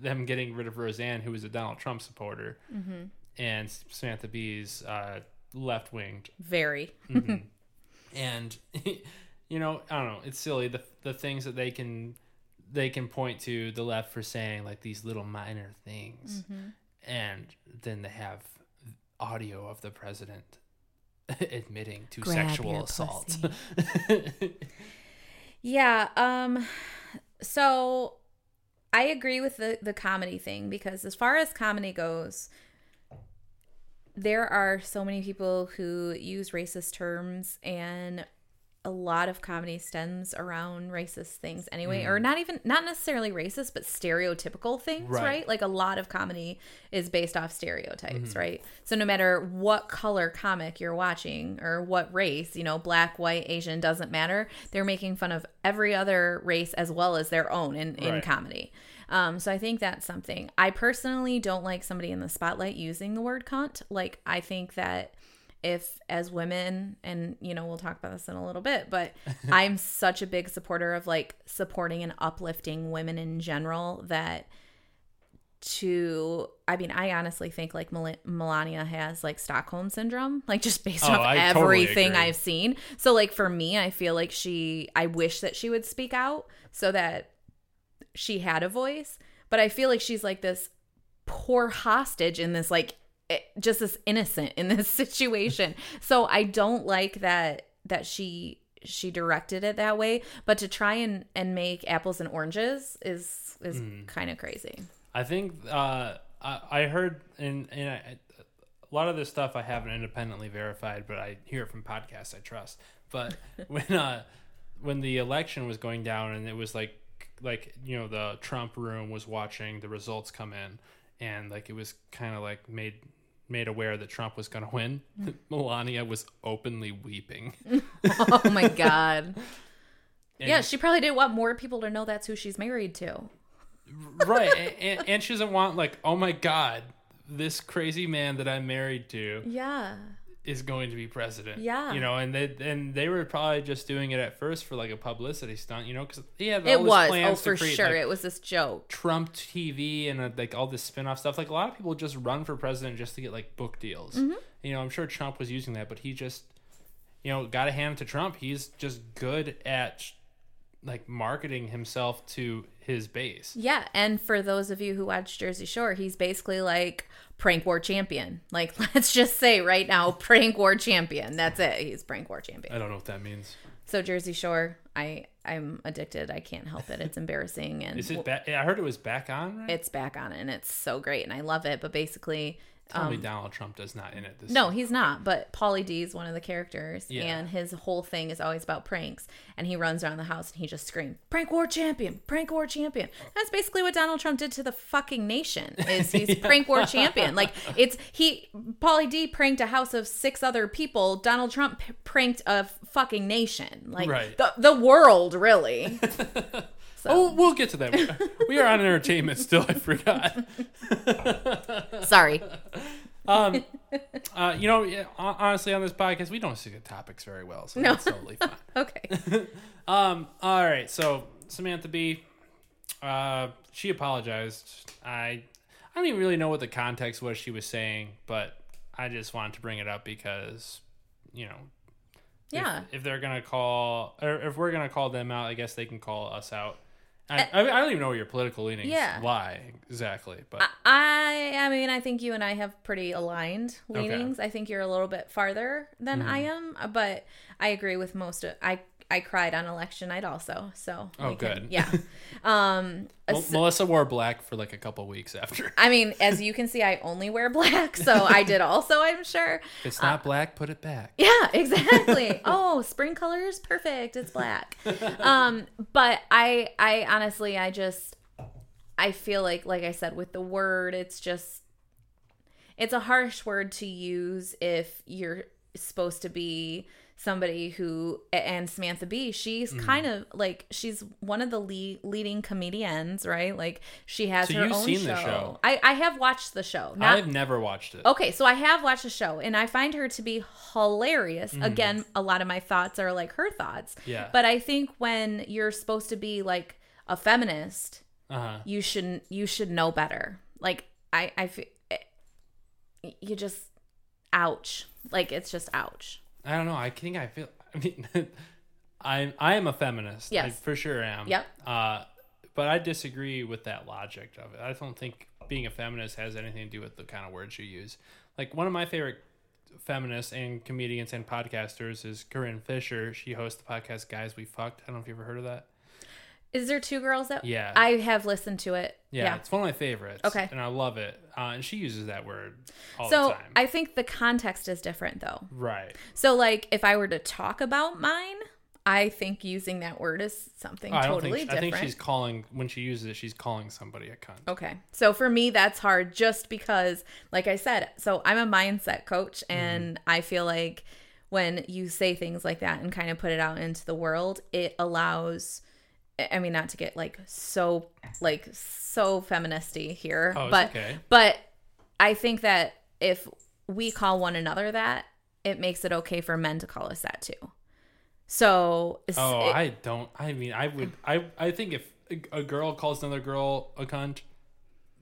them getting rid of Roseanne, who was a Donald Trump supporter, mm-hmm. and Samantha Bee's uh, left winged, Very. and you know I don't know, it's silly the the things that they can they can point to the left for saying like these little minor things, and then they have audio of the president admitting to Grab sexual assault. Yeah, um so I agree with the the comedy thing because as far as comedy goes there are so many people who use racist terms and a lot of comedy stems around racist things anyway or not even not necessarily racist but stereotypical things right, Right. like a lot of comedy is based off stereotypes right so no matter what color comic you're watching or what race you know black white asian doesn't matter they're making fun of every other race as well as their own in, in comedy um, so I think that's something. I personally don't like somebody in the spotlight using the word cunt. Like, I think that if, as women, and you know, we'll talk about this in a little bit, but I'm such a big supporter of like supporting and uplifting women in general that to, I mean, I honestly think like Mel- Melania has like Stockholm syndrome, like just based Oh, off I everything agree. I've seen. So, like, for me, I feel like she, I wish that she would speak out so that she had a voice, but I feel like she's like this poor hostage in this like just as innocent in this situation. so I don't like that that she she directed it that way, but to try and and make apples and oranges is is kind of crazy. I think uh, I, I heard, and, and I, a lot of this stuff I haven't independently verified, but I hear it from podcasts I trust. But when uh, when the election was going down, and it was like like you know the Trump room was watching the results come in, and like it was kind of like made made aware that Trump was going to win. Melania was openly weeping. oh my god. And- yeah, she probably didn't want more people to know that's who she's married to. right, and, and she doesn't want like, oh my god, this crazy man that I'm married to. Yeah. Is going to be president. Yeah. you know, and they and they were probably just doing it at first for like a publicity stunt, you know, because yeah, It was. Oh, for create, sure. like, it was this joke. Trump TV and uh, like all this spin-off stuff. Like a lot of people just run for president just to get like book deals. Mm-hmm. You know, I'm sure Trump was using that, but he just, you know, got a hand to Trump. He's just good at like marketing himself to his base. Yeah, and for those of you who watch Jersey Shore, he's basically like prank war champion. Like let's just say right now, prank war champion. That's it. He's prank war champion. I don't know what that means. So Jersey Shore, I I'm addicted. I can't help it. It's embarrassing and Is it back? I heard it was back on. Right? it's back on and it's so great and I love it. But basically, Tell me Donald Trump does not in it. This um, no, he's not. But Pauly D is one of the characters, Yeah. and his whole thing is always about pranks. And he runs around the house and he just screams, "Prank war champion! Prank war champion!" That's basically what Donald Trump did to the fucking nation. Is he's prank war champion? Like it's he Pauly D pranked a house of six other people. Donald Trump p- pranked a fucking nation, like Right. the the world, really. So Oh, we'll get to that. we are on entertainment still. I forgot. sorry. Um, uh, you know, honestly, on this podcast, we don't stick to topics very well, so No. that's totally fine. Okay. Um, all right, so Samantha Bee, uh, she apologized. I, I don't even really know what the context was she was saying, but I just wanted to bring it up because, you know, if- Yeah. if, they're gonna call or if we're gonna call them out, I guess they can call us out. I, Uh, I, I don't even know where your political leanings Yeah. lie exactly, but I I mean I think you and I have pretty aligned leanings. I think you're a little bit farther than I Mm-hmm. am, but I agree with most of I I cried on election night also. So Oh, good. yeah. Um Mel- Melissa wore black for like a couple weeks after. I mean, as you can see, I only wear black, so I did also, I'm sure. If it's not black, put it back. Yeah, exactly. oh, spring colors, perfect. It's black. Um, but I I honestly I just I feel like like I said with the word, it's just it's a harsh word to use if you're supposed to be somebody who and Samantha Bee she's Mm. kind of like she's one of the lead, leading comedians right like she has So her own seen show. the show. I, I have watched the show not I've never watched it. Okay, so I have watched the show and I find her to be hilarious. Mm-hmm. Again, a lot of my thoughts are like her thoughts. Yeah. But I think when you're supposed to be like a feminist, Uh huh. you shouldn't you should know better. Like I I feel you just ouch. Like it's just ouch. I don't know. I think I feel. I mean, I I am a feminist. I Yes. for sure am. Yep. Uh, but I disagree with that logic of it. I don't think being a feminist has anything to do with the kind of words you use. Like one of my favorite feminists and comedians and podcasters is Corinne Fisher. She hosts the podcast Guys We Fucked. I don't know if you ever heard of that. Is there two girls that? Yeah. I have listened to it. Yeah, Yeah. it's one of my favorites. Okay. and I love it. Uh, and she uses that word all So the time. I think the context is different though. right. So like if I were to talk about mine, I think using that word is something Oh, totally think. I different. think she's calling when she uses it. She's calling somebody a cunt. Okay. So for me, that's hard just because, like I said, so I'm a mindset coach, Mm-hmm. and I feel like when you say things like that and kind of put it out into the world, it allows. I mean, not to get like so like so feministy here, Oh, but okay. but I think that if we call one another that, it makes it okay for men to call us that too. So Oh, it- I don't. I mean, I would. I. I think if a- girl calls another girl a cunt,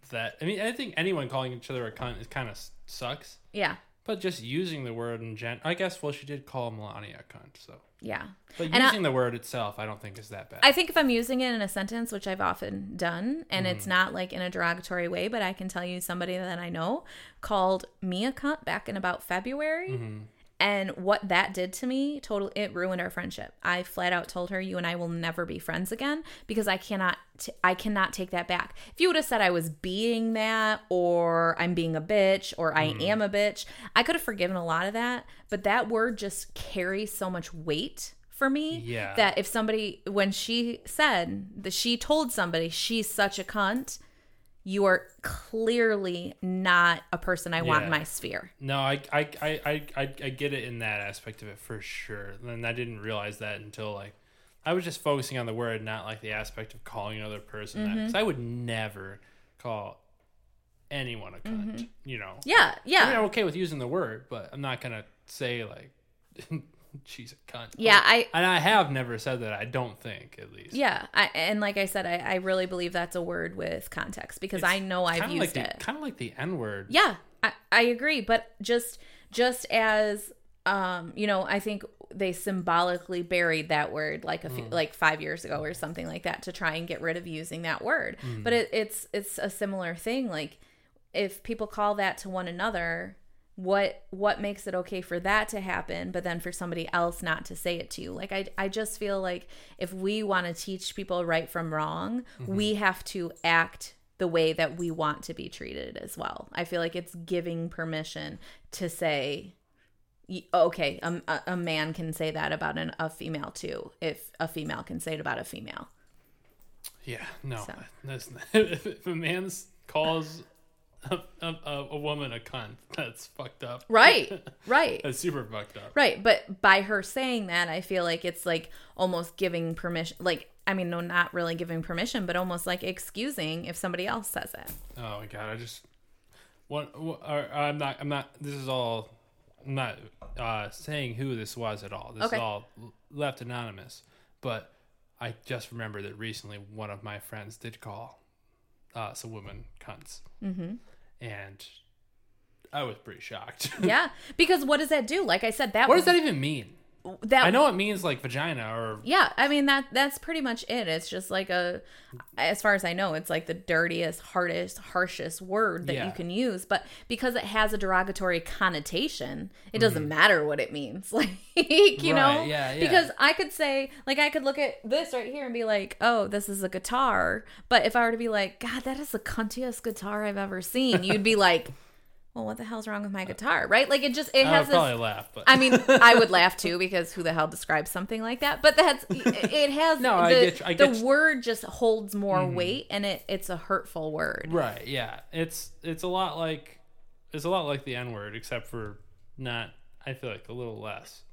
that I mean, I think anyone calling each other a cunt is kind of sucks. yeah, But just using the word in gen, I guess. Well, she did call Melania a cunt, so. Yeah. But And I- using the word itself, I don't think is that bad. I think if I'm using it in a sentence, which I've often done, and it's Mm-hmm. not like in a derogatory way, but I can tell you somebody that I know called me a cunt back in about February. Mm-hmm. And what that did to me, total, it ruined our friendship. I flat out told her, "You and I will never be friends again," because I cannot, t- I cannot take that back. If you would have said I was being that, or I'm being a bitch, or I Mm-hmm. am a bitch, I could have forgiven a lot of that. But that word just carries so much weight for me Yeah. that if somebody when she said that she told somebody she's such a cunt you are clearly not a person i want in my sphere No, I, I, I, I, I I get it in that aspect of it for sure. And I didn't realize that until like I was just focusing on the word, not like the aspect of calling another person that. Mm-hmm. Because I would never call anyone a cunt. You know. yeah I mean, yeah I'm okay with using the word, but I'm not gonna say like she's a cunt. yeah i And I have never said that. I don't think, at least. yeah I, and like i said I, I really believe that's a word with context because i know i've used like it the, kind of like the N word. Yeah, I, I agree. But just just as um, you know, I think they symbolically buried that word like a few, like five years ago or something like that to try and get rid of using that word. But it, it's it's a similar thing. Like if people call that to one another, what what makes it okay for that to happen but then for somebody else not to say it to you like i, I just feel like if we want to teach people right from wrong mm-hmm. we have to act the way that we want to be treated as well i feel like it's giving permission to say okay a, a man can say that about an, a female too if a female can say it about a female Yeah, no. So. If a man calls a, a, a woman a cunt, that's fucked up. right right That's super fucked up. Right, but by her saying that, I feel like it's like almost giving permission. Like, I mean, no, not really giving permission, but almost like excusing if somebody else says it. Oh my god, I just what, I'm not I'm not this is all I'm not uh saying who this was at all. This Okay. is all left anonymous. But I just remember that recently one of my friends did call uh some women cunts. Mm-hmm. And I was pretty shocked. Yeah, because what does that do? Like I said, that what does that even mean? That I know it means like vagina or Yeah, I mean that that's pretty much it. It's just like a as far as I know, it's like the dirtiest, hardest, harshest word that Yeah. you can use, but because it has a derogatory connotation, it doesn't matter what it means. Like, you know? Mm-hmm. Yeah, yeah. Because I could say like I could look at this right here and be like, "Oh, this is a guitar." But if I were to be like, "God, that is the cuntiest guitar I've ever seen." You'd be like, "Well, what the hell's wrong with my guitar?" Right? Like it just it I has this probably laugh, but I mean, I would laugh too because who the hell describes something like that? But that's it has No, the, I get you- I get the you. word just holds more mm-hmm. weight and it it's a hurtful word. Right, yeah. It's it's a lot like it's a lot like the N word, except for not I feel like a little less.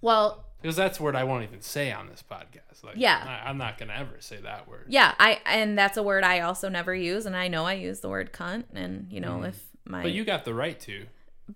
Well, Because that's a word I won't even say on this podcast. Like Yeah. I, I'm not gonna ever say that word. yeah, I and that's a word I also never use and I know I use the word cunt and you know if my Mm. But you got the right to.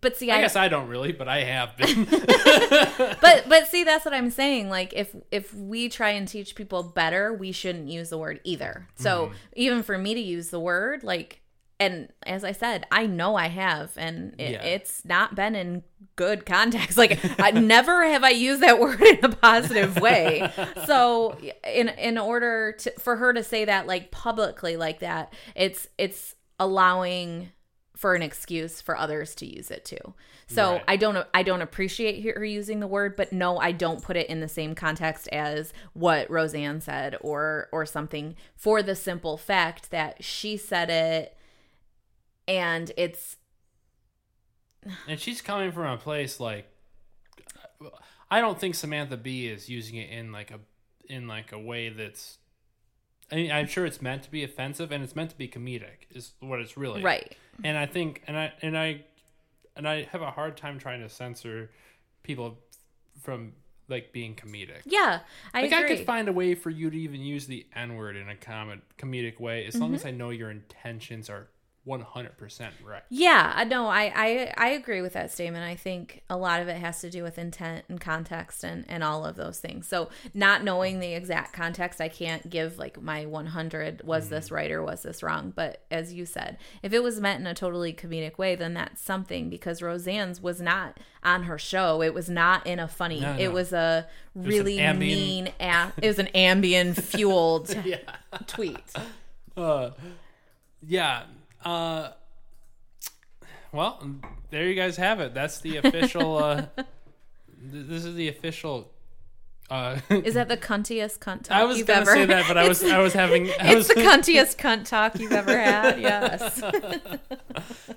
but see I I, guess I don't really, but I have been. but but see that's what I'm saying like if if we try and teach people better, we shouldn't use the word either. So, Mm-hmm. even for me to use the word like and as I said, I know I have, and it, Yeah. it's not been in good context. Like, I never have I used that word in a positive way. So, in in order to for her to say that like publicly like that, it's it's allowing for an excuse for others to use it too. So Right. I don't I don't appreciate her using the word, but no, I don't put it in the same context as what Roseanne said or or something for the simple fact that she said it and it's And she's coming from a place like I don't think Samantha Bee is using it in like a in like a way that's I mean, I'm sure it's meant to be offensive and it's meant to be comedic is what it's really. right. And I think and I and I and I have a hard time trying to censor people from like being comedic. Yeah, I Like agree. I could find a way for you to even use the N word in a com- comedic way as long Mm-hmm. as I know your intentions are 100% right. Yeah, I know. I, I I agree with that statement. I think a lot of it has to do with intent and context and and all of those things. So not knowing the exact context, I can't give like my 100 was this right or was this wrong. But as you said, if it was meant in a totally comedic way, then that's something because Roseanne's was not on her show. It was not in a funny. No, It was a really Ambien- mean. A- it was an Ambien fueled Yeah. tweet. Uh, yeah. Uh, well, there you guys have it. That's the official. Uh, th- this is the official. Uh, Is that the cuntiest cunt talk I was you've gonna ever? say that, but I was I was having. I It's was, the cuntiest cunt talk you've ever had. Yes.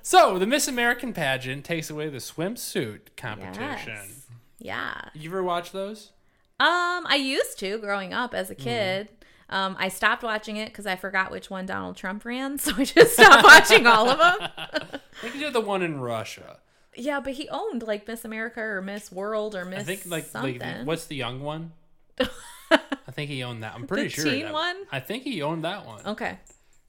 so the Miss American pageant takes away the swimsuit competition. Yes. Yeah. You ever watch those? Um, I used to growing up as a kid. Um, I stopped watching it because I forgot which one Donald Trump ran, so I just stopped watching all of them. I think you did the one in Russia. Yeah, but he owned like Miss America or Miss World or Miss I think like something. like what's the young one? I think he owned that. I'm pretty The sure teen that- one? I think he owned that one. okay.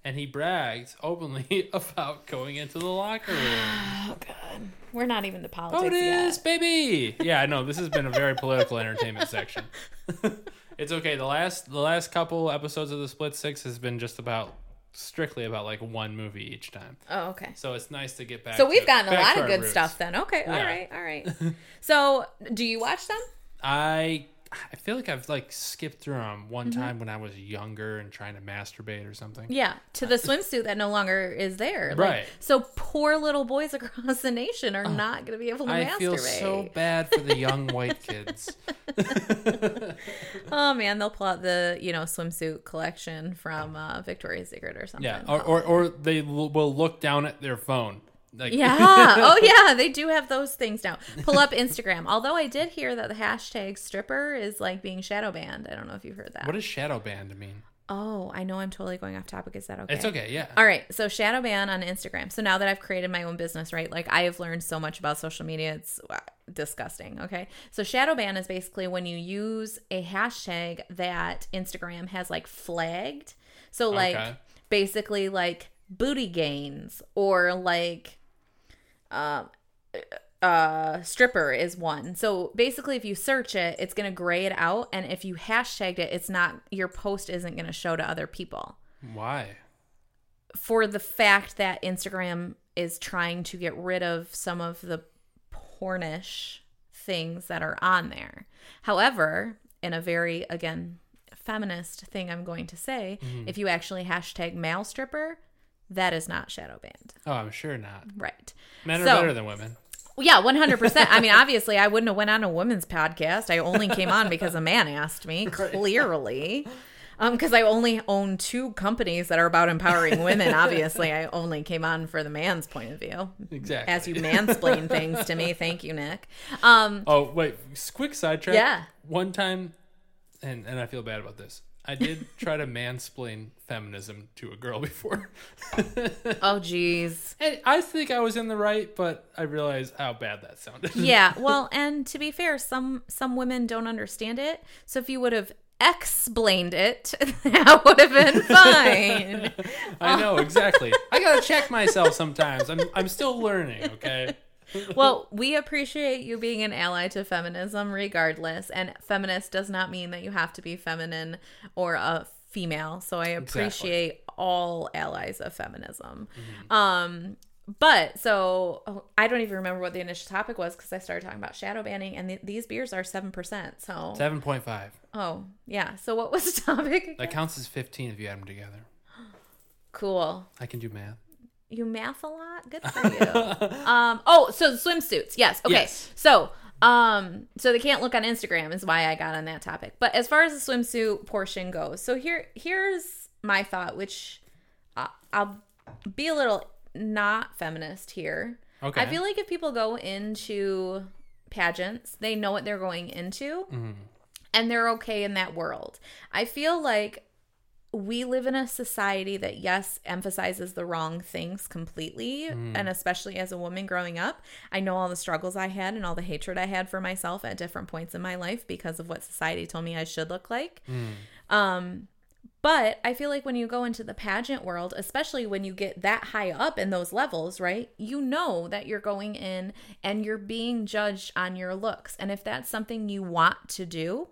and he bragged openly about going into the locker room. Oh god, we're not even the politics Otis, yet. baby. Yeah, I know this has been a very political entertainment section. It's okay. The last the last couple episodes of the Split Six has been just about strictly about like one movie each time. Oh, okay. So it's nice to get back. So we've to- gotten a lot of good roots. stuff then. Okay, all Yeah. right, all right. so, do you watch them? I I feel like I've like skipped through them one Mm-hmm. time when I was younger and trying to masturbate or something. Yeah, to the swimsuit that no longer is there. Like, Right. So poor little boys across the nation are not going to be able to I masturbate. feel so bad for the young white kids. Oh man, they'll pull out the you know swimsuit collection from uh, Victoria's Secret or something. Yeah, or, or or they will look down at their phone. Like, yeah. Oh yeah, they do have those things now. Pull up Instagram. Although I did hear that the hashtag stripper is like being shadow banned. I don't know if you've heard that. what does shadow band mean? oh, I know I'm totally going off topic. Is that okay? It's okay, yeah. All right, so shadow ban on Instagram. So now that I've created my own business, right? Like I have learned so much about social media, it's uh, disgusting. Okay, so shadow ban is basically when you use a hashtag that Instagram has like flagged. So like Okay. basically like booty gains or like um uh stripper is one. So basically if you search it, it's going to gray it out and if you hashtagged it, it's not your post isn't going to show to other people Why? for the fact that Instagram is trying to get rid of some of the pornish things that are on there. However, in a very, again, feminist thing I'm going to say, Mm-hmm. if you actually hashtag male stripper, that is not shadow banned. Oh, I'm sure not. Right. Men are So- better than women. Yeah, 100%. I mean, obviously, I wouldn't have went on a women's podcast. I only came on because a man asked me, clearly. Um, because I only own two companies that are about empowering women. Obviously, I only came on for the man's point of view. Exactly. As you mansplain things to me, thank you, Nick. Um, Oh wait, quick sidetrack. Yeah. One time, and and I feel bad about this. I did try to mansplain feminism to a girl before, oh, geez. and I think I was in the right, but I realized how bad that sounded. Yeah. Well, and to be fair, some some women don't understand it. So if you would have explained it, that would have been fine. I know exactly. I gotta check myself sometimes. I'm I'm still learning. Okay. Well, we appreciate you being an ally to feminism regardless. And feminist does not mean that you have to be feminine or a female. So I appreciate all allies of feminism. Um but so oh, I don't even remember what the initial topic was because I started talking about shadow banning, and th- these beers are seven percent. So Seven point five. oh yeah. So what was the topic? That counts as fifteen if you add them together. Cool. I can do math. You math a lot. Good for you. um. Oh, so the swimsuits. Yes. Okay. Yes. So. Um, so they can't look on Instagram is why I got on that topic. But as far as the swimsuit portion goes, so here here's my thought, which I- I'll be a little not feminist here. Okay. I feel like if people go into pageants, they know what they're going into and they're okay in that world. I feel like we live in a society that yes emphasizes the wrong things completely and especially as a woman growing up i know all the struggles i had and all the hatred i had for myself at different points in my life because of what society told me i should look like um but I feel like when you go into the pageant world, especially when you get that high up in those levels, right? You know that you're going in and you're being judged on your looks. And if that's something you want to do,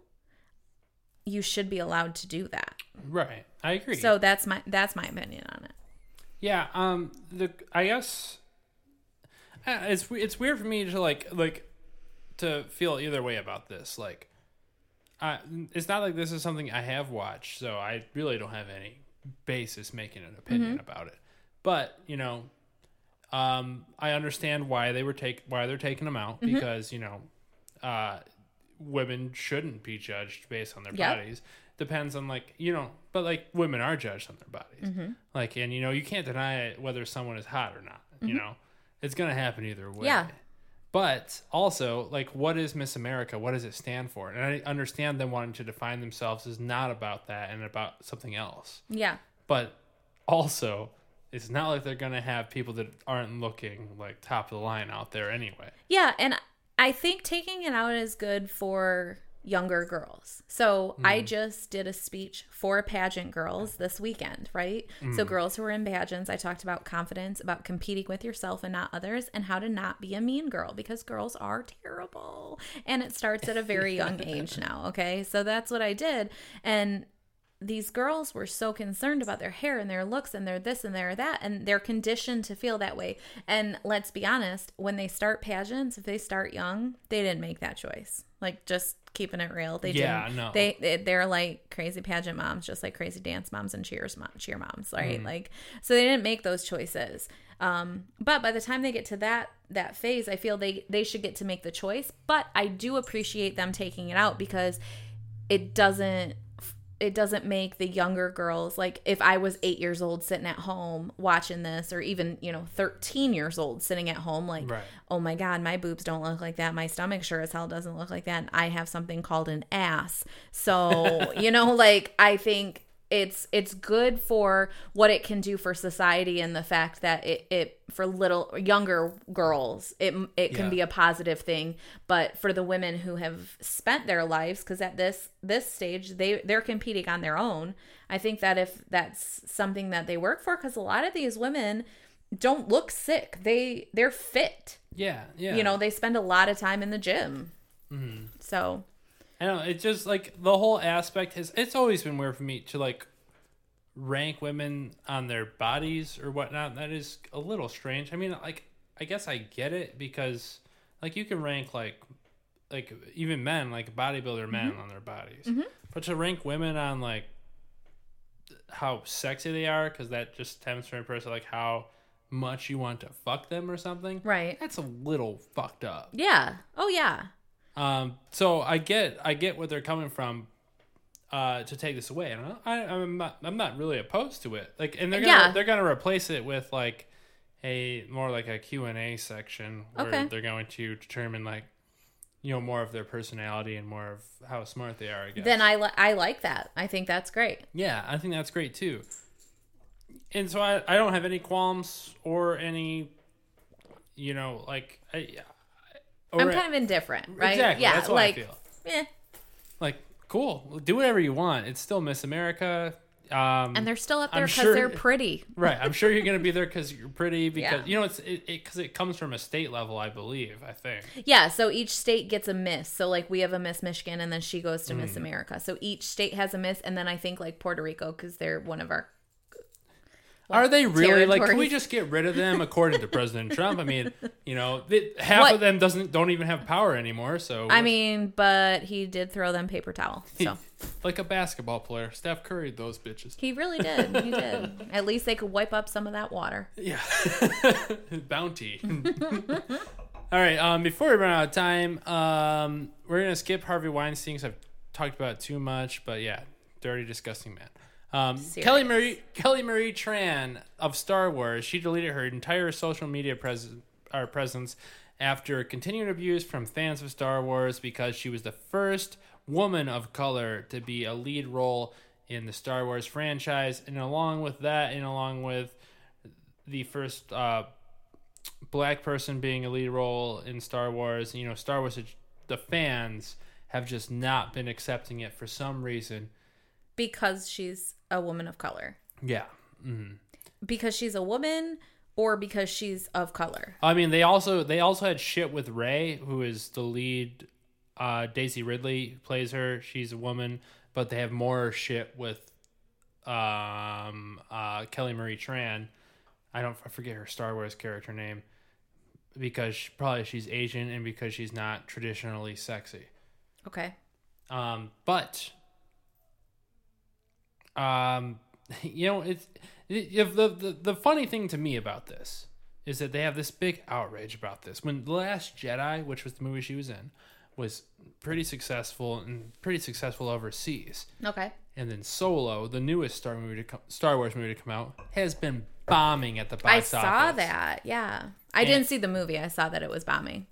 you should be allowed to do that. right. I agree. So that's my that's my opinion on it. Yeah, um, the I guess uh, it's it's weird for me to like like to feel either way about this. Like, I it's not like this is something I have watched, so I really don't have any basis making an opinion about it. But you know, um, I understand why they were take why they're taking them out because you know, uh, women shouldn't be judged based on their Yep. bodies. Depends on like you know, but like women are judged on their bodies. Mm-hmm. Like, and you know, you can't deny it whether someone is hot or not. You mm-hmm. know, it's gonna happen either way. Yeah. But also, like, what is Miss America? What does it stand for? And I understand them wanting to define themselves as not about that and about something else. Yeah. But also, it's not like they're gonna have people that aren't looking like top of the line out there anyway. Yeah, and I think taking it out is good for younger girls. So I mm. just did a speech for pageant girls this weekend, right? So mm. girls who are in pageants, I talked about confidence, about competing with yourself and not others, and how to not be a mean girl because girls are terrible. And it starts at a very young age now, okay? So that's what I did. And these girls were so concerned about their hair and their looks and their this and their that and they're conditioned to feel that way. And let's be honest when they start pageants if they start young they didn't make that choice. Like just keeping it real they Yeah, didn't. no. they they- they're like crazy pageant moms just like crazy dance moms and cheers mom, cheer moms right? Like so they didn't make those choices. Um but by the time they get to that that phase i feel they they should get to make the choice. But i do appreciate them taking it out because it doesn't it doesn't make the younger girls like if I was eight years old sitting at home watching this, or even you know thirteen years old sitting at home, like Right. oh my god, my boobs don't look like that, my stomach sure as hell doesn't look like that, and I have something called an ass. So you know, like I think it's it's good for what it can do for society and the fact that it, it for little younger girls it it can Yeah. be a positive thing but for the women who have spent their lives because at this this stage they they're competing on their own i think that if that's something that they work for because a lot of these women don't look sick they they're fit Yeah, yeah. you know they spend a lot of time in the gym Mm-hmm. so I don't know. It's just like the whole aspect has. It's always been weird for me to like rank women on their bodies or whatnot. That is a little strange. I mean, like I guess I get it because like you can rank like like even men like bodybuilder men mm-hmm. on their bodies, mm-hmm. but to rank women on like how sexy they are because that just stems from a person like how much you want to fuck them or something. right That's a little fucked up. yeah oh yeah Um, so I get I get where they're coming from uh, to take this away, and I, I'm not I'm not really opposed to it. Like, and they're gonna Yeah. they're gonna replace it with like a more like a Q and A section where Okay. they're going to determine like you know more of their personality and more of how smart they are. I guess. then i li- i like that i think that's great Yeah, I think that's great too. And so I, I don't have any qualms or any, you know, like I, or i'm kind of indifferent right exactly. yeah that's what like I feel. eh. Like, cool, do whatever you want. It's still Miss America. Um, and they're still up there because sure- they're pretty right. I'm sure you're gonna be there because you're pretty. Because Yeah. you know it's it because it, comes from a state level, I believe. I think. Yeah, so each state gets a miss. So like we have a Miss Michigan and then she goes to Mm. Miss America. So each state has a miss and then I think like Puerto Rico cuz they're one of our Are they really like? Can we just get rid of them? According to President Trump, I mean, you know, they, half What- of them doesn't don't even have power anymore. So I mean, but he did throw them paper towel. So like a basketball player. Steph Curry, those bitches. He really did. He did. At least they could wipe up some of that water. Yeah. Bounty. All right. Um, before we run out of time, um, we're gonna skip Harvey Weinstein because I've talked about it too much. But yeah, dirty, disgusting man. Um, Kelly Marie Kelly Marie Tran of Star Wars. She deleted her entire social media pres- presence after continued abuse from fans of Star Wars because she was the first woman of color to be a lead role in the Star Wars franchise, and along with that, and along with the first uh, black person being a lead role in Star Wars. You know, Star Wars, the fans have just not been accepting it for some reason. Because she's a woman of color. Yeah. hmm Because she's a woman or because she's of color. I mean, they also they also had shit with Rey, who is the lead. Uh, Daisy Ridley plays her. She's a woman, but they have more shit with um, uh, Kelly Marie Tran. I don't I forget her Star Wars character name because she, probably she's Asian and because she's not traditionally sexy. Okay. Um, but um, you know, it's if the, the the funny thing to me about this is that they have this big outrage about this. When the Last Jedi, which was the movie she was in, was pretty successful and pretty successful overseas, Okay. and then Solo, the newest Star movie to come, Star Wars movie to come out, has been bombing at the box office. I office. saw that. Yeah. I didn't see the movie. I saw that it was bombing.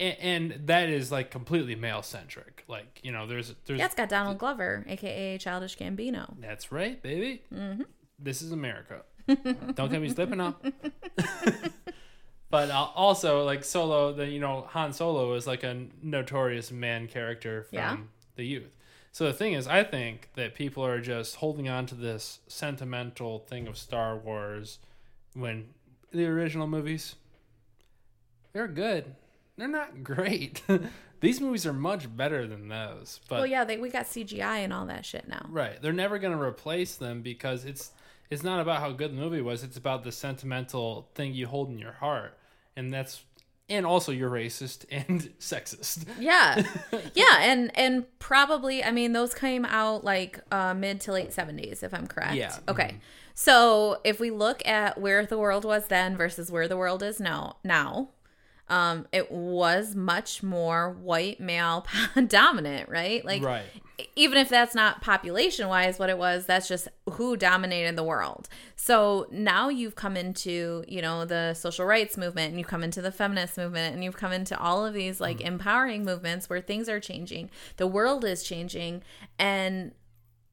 And, and that is like completely male centric. Like you know, there's there's Yeah, it's got Donald Glover, aka Childish Gambino. That's right, baby. Mm-hmm. This is America. Don't get me slipping up. but uh, also, like Solo, the you know Han Solo is like a notorious man character from Yeah. the youth. So the thing is, I think that people are just holding on to this sentimental thing of Star Wars when the original movies they're good. They're not great. These movies are much better than those. But well, yeah, they, we got CGI and all that shit now. Right. They're never going to replace them because it's it's not about how good the movie was. It's about the sentimental thing you hold in your heart, and that's and also you're racist and sexist. Yeah, yeah, and and probably, I mean, those came out like uh, mid to late seventies, if I'm correct. Yeah. mm-hmm. Okay. So if we look at where the world was then versus where the world is now, now, um, it was much more white male dominant, right? Like, Right. even if that's not population wise what it was that's just who dominated the world so now you've come into you know the social rights movement and you've come into the feminist movement and you've come into all of these like empowering movements where things are changing the world is changing and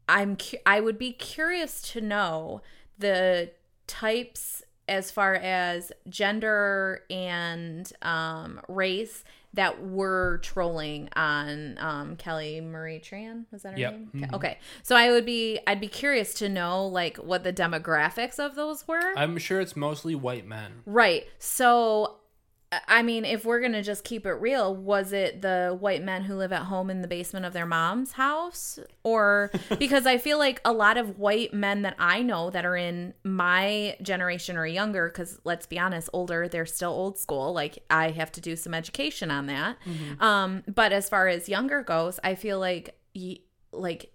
i'm cu- i would be curious to know the types as far as gender and um, race that were trolling on um, Kelly Marie Tran. Was that her Yep. name? Mhm. Okay, so I would be I'd be curious to know like what the demographics of those were. I'm sure it's mostly white men. Right. So, I mean, if we're going to just keep it real, was it the white men who live at home in the basement of their mom's house? Or because I feel like a lot of white men that I know that are in my generation or younger, because let's be honest, older, they're still old school. Like, I have to do some education on that. Um, but as far as younger goes, I feel like, y- like,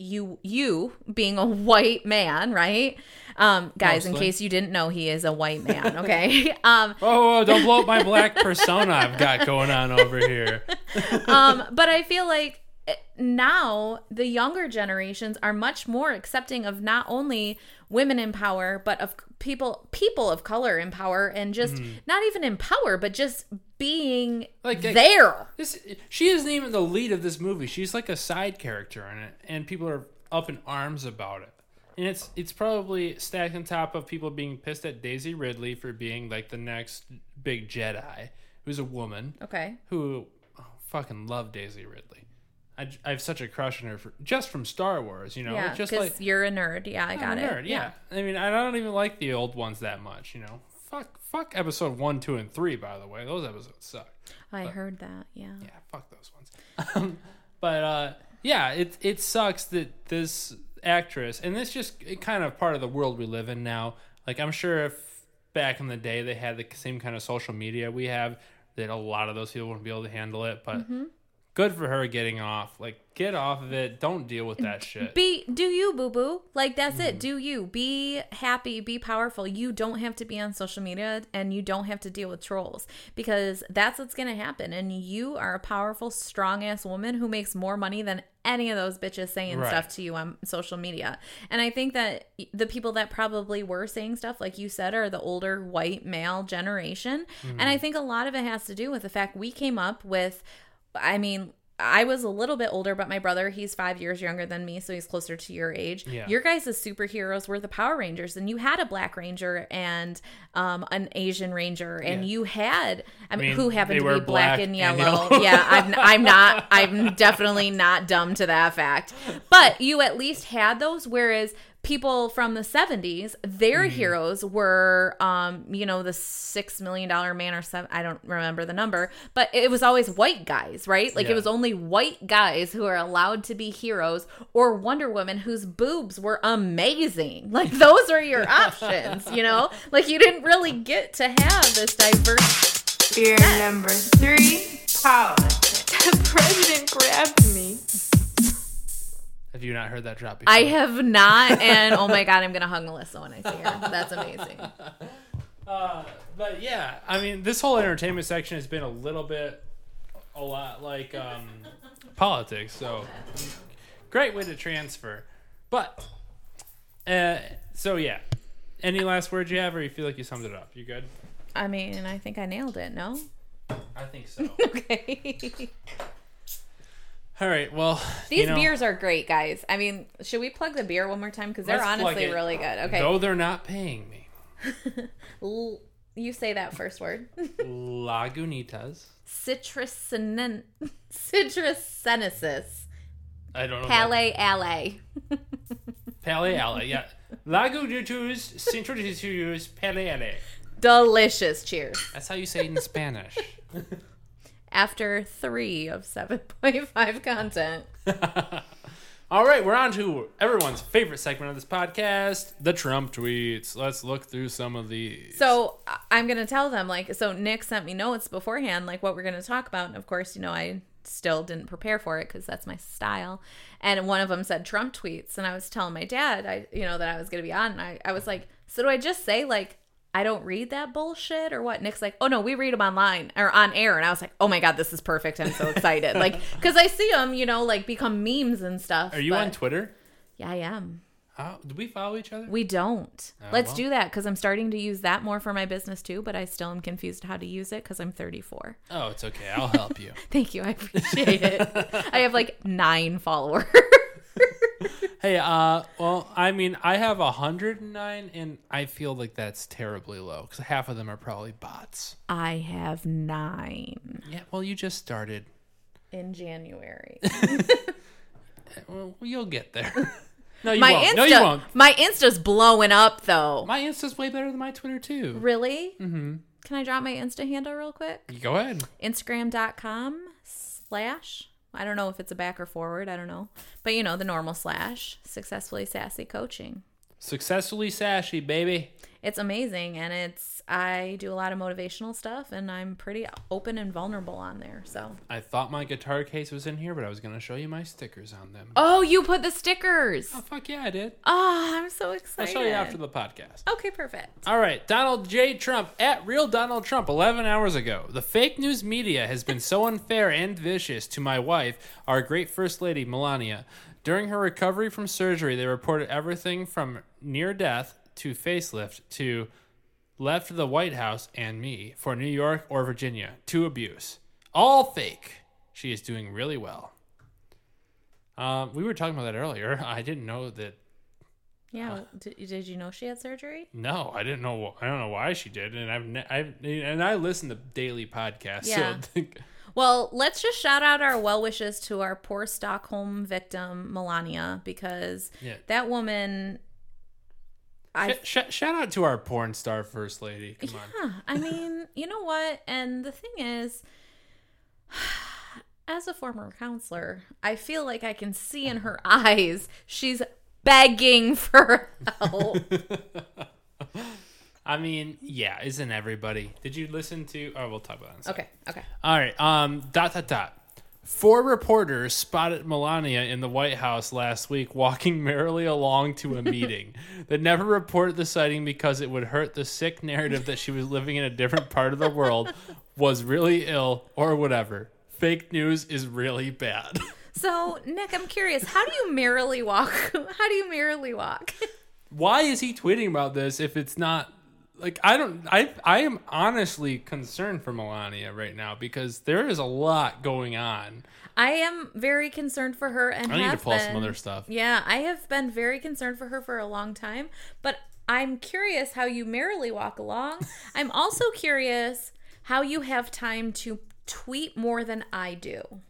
you you being a white man right? Um guys in case you didn't know he is a white man okay? Um Oh, don't blow up my black persona I've got going on over here. um but i feel like eh, now the younger generations are much more accepting of not only women in power but of people people of color in power and just mm-hmm. not even in power but just being Like, there This she isn't even the lead of this movie. She's like a side character in it, and people are up in arms about it. And it's it's probably stacked on top of people being pissed at Daisy Ridley for being like the next big Jedi, who's a woman okay who oh, fucking love Daisy Ridley. I, I have such a crush on her for, just from Star Wars, you know, yeah just because like you're a nerd yeah i I'm got a it nerd, yeah. I mean, I don't even like the old ones that much, you know. Fuck, fuck episode one, two, and three. By the way, those episodes suck. i heard that yeah Yeah, fuck those ones. Um, but uh, yeah, it it sucks that this actress, and this just it kind of part of the world we live in now. Like I'm sure if back in the day they had the same kind of social media we have, that a lot of those people wouldn't be able to handle it. But good for her getting off. Like, get off of it. Don't deal with that shit. Be do you boo boo like that's Mm-hmm. it. Do you be happy? Be powerful. You don't have to be on social media and you don't have to deal with trolls because that's what's gonna happen. And you are a powerful, strong ass woman who makes more money than any of those bitches saying Right. stuff to you on social media. And I think that the people that probably were saying stuff, like you said, are the older white male generation. And I think a lot of it has to do with the fact we came up with, I mean, I was a little bit older, but my brother, he's five years younger than me, so he's closer to your age. Yeah. Your guys' as superheroes were the Power Rangers, and you had a Black Ranger and um, an Asian Ranger, and Yeah. you had, I mean, mean, who happened to be black, black and and yellow. yellow. yeah, I'm, I'm not, I'm definitely not dumb to that fact. But you at least had those, whereas people from the 70s their Mm-hmm. heroes were um you know the six million dollar man or seven i don't remember the number but it was always white guys right like Yeah. it was only white guys who are allowed to be heroes or wonder woman whose boobs were amazing like those were your options you know like you didn't really get to have this diverse Beer number three, politics. The president grabbed me. Have you not heard that drop before? i have not and oh my god i'm gonna hug melissa when i see her that's amazing Uh, but yeah, I mean, this whole entertainment section has been a little bit, a lot like um, politics. So great way to transfer. But uh, so yeah, any last words you have, or you feel like you summed it up? You good? i mean i think i nailed it no I think so. okay All right. Well, These you know, beers are great, guys. I mean, should we plug the beer one more time? Because they're honestly really good. Okay. Though they're not paying me, L- you say that first word. Lagunitas. Citrusen- Citrusenesis. I don't know. Palais Ale. Pale Ale. Yeah. Lagunitas Cintroditus Pale Ale. Delicious. Cheers. That's how you say it in Spanish. After three of 7.5 content. All right, we're on to everyone's favorite segment of this podcast, the Trump tweets. Let's look through some of these. So I'm gonna tell them like so. Nick sent me notes beforehand, like what we're gonna talk about, and of course, you know, I still didn't prepare for it because that's my style. And one of them said Trump tweets, and I was telling my dad, I you know that I was gonna be on, and I I was like, so do I just say like I don't read that bullshit or what? Nick's like, oh no, we read them online or on air, and I was like, oh my god, this is perfect. I'm so excited, like because I see them, you know, like become memes and stuff. Are you but- on Twitter? Yeah, I am. How, do we follow each other? We don't. Oh, Let's well. do that because I'm starting to use that more for my business too, but I still am confused how to use it because I'm 34. oh, it's okay. I'll help you. Thank you. I appreciate it. I have like nine followers. hey, uh, well, I mean, I have 109, and I feel like that's terribly low because half of them are probably bots. I have nine Yeah, well, you just started. in January. Well, you'll get there. no, you My won't. Insta, No, you won't. my Insta's blowing up though. My Insta's way better than my Twitter, too. really? Mm-hmm. Can I drop my Insta handle real quick? Go ahead. Instagram.com slash. I don't know if it's a back or forward. I don't know. But you know, the normal slash successfully sassy coaching. Successfully sassy, baby. It's amazing and it's i do a lot of motivational stuff and i'm pretty open and vulnerable on there so I thought my guitar case was in here, but I was going to show you my stickers on them. oh you put the stickers Oh, fuck yeah, I did. oh i'm so excited. I'll show you after the podcast. okay perfect All right, Donald J. Trump at real Donald Trump 11 hours ago. The fake news media has been so unfair and vicious to my wife, our great First Lady, Melania. During her recovery from surgery, they reported everything from near death to facelift to left the White House and me for New York or Virginia to abuse. All fake. She is doing really well. Um, we were talking about that earlier. I didn't know that yeah did, did you know she had surgery no, I didn't know. I don't know why she did, and I've, ne- I've and I listen to daily podcasts. Yeah. So well let's just shout out our well wishes to our poor stockholm victim melania because Yeah. that woman i sh- sh- shout out to our porn star first lady. Come on. I mean, you know what? And the thing is, as a former counselor, I feel like I can see in her eyes she's begging for help. I mean, yeah, isn't everybody? Did you listen to? Oh, we'll talk about that. Okay, okay. All right. Um. Dot dot dot. Four reporters spotted Melania in the White House last week walking merrily along to a meeting. they never reported the sighting because it would hurt the sick narrative that she was living in a different part of the world, was really ill, or whatever. Fake news is really bad. So, Nick, I'm curious. How do you merrily walk? How do you merrily walk? Why is he tweeting about this if it's not like I don't I I am honestly concerned for Melania right now because there is a lot going on. I am very concerned for her, and I need to pull some other stuff. Yeah, I have been very concerned for her for a long time, but I'm curious how you merrily walk along. I'm also curious how you have time to tweet more than I do.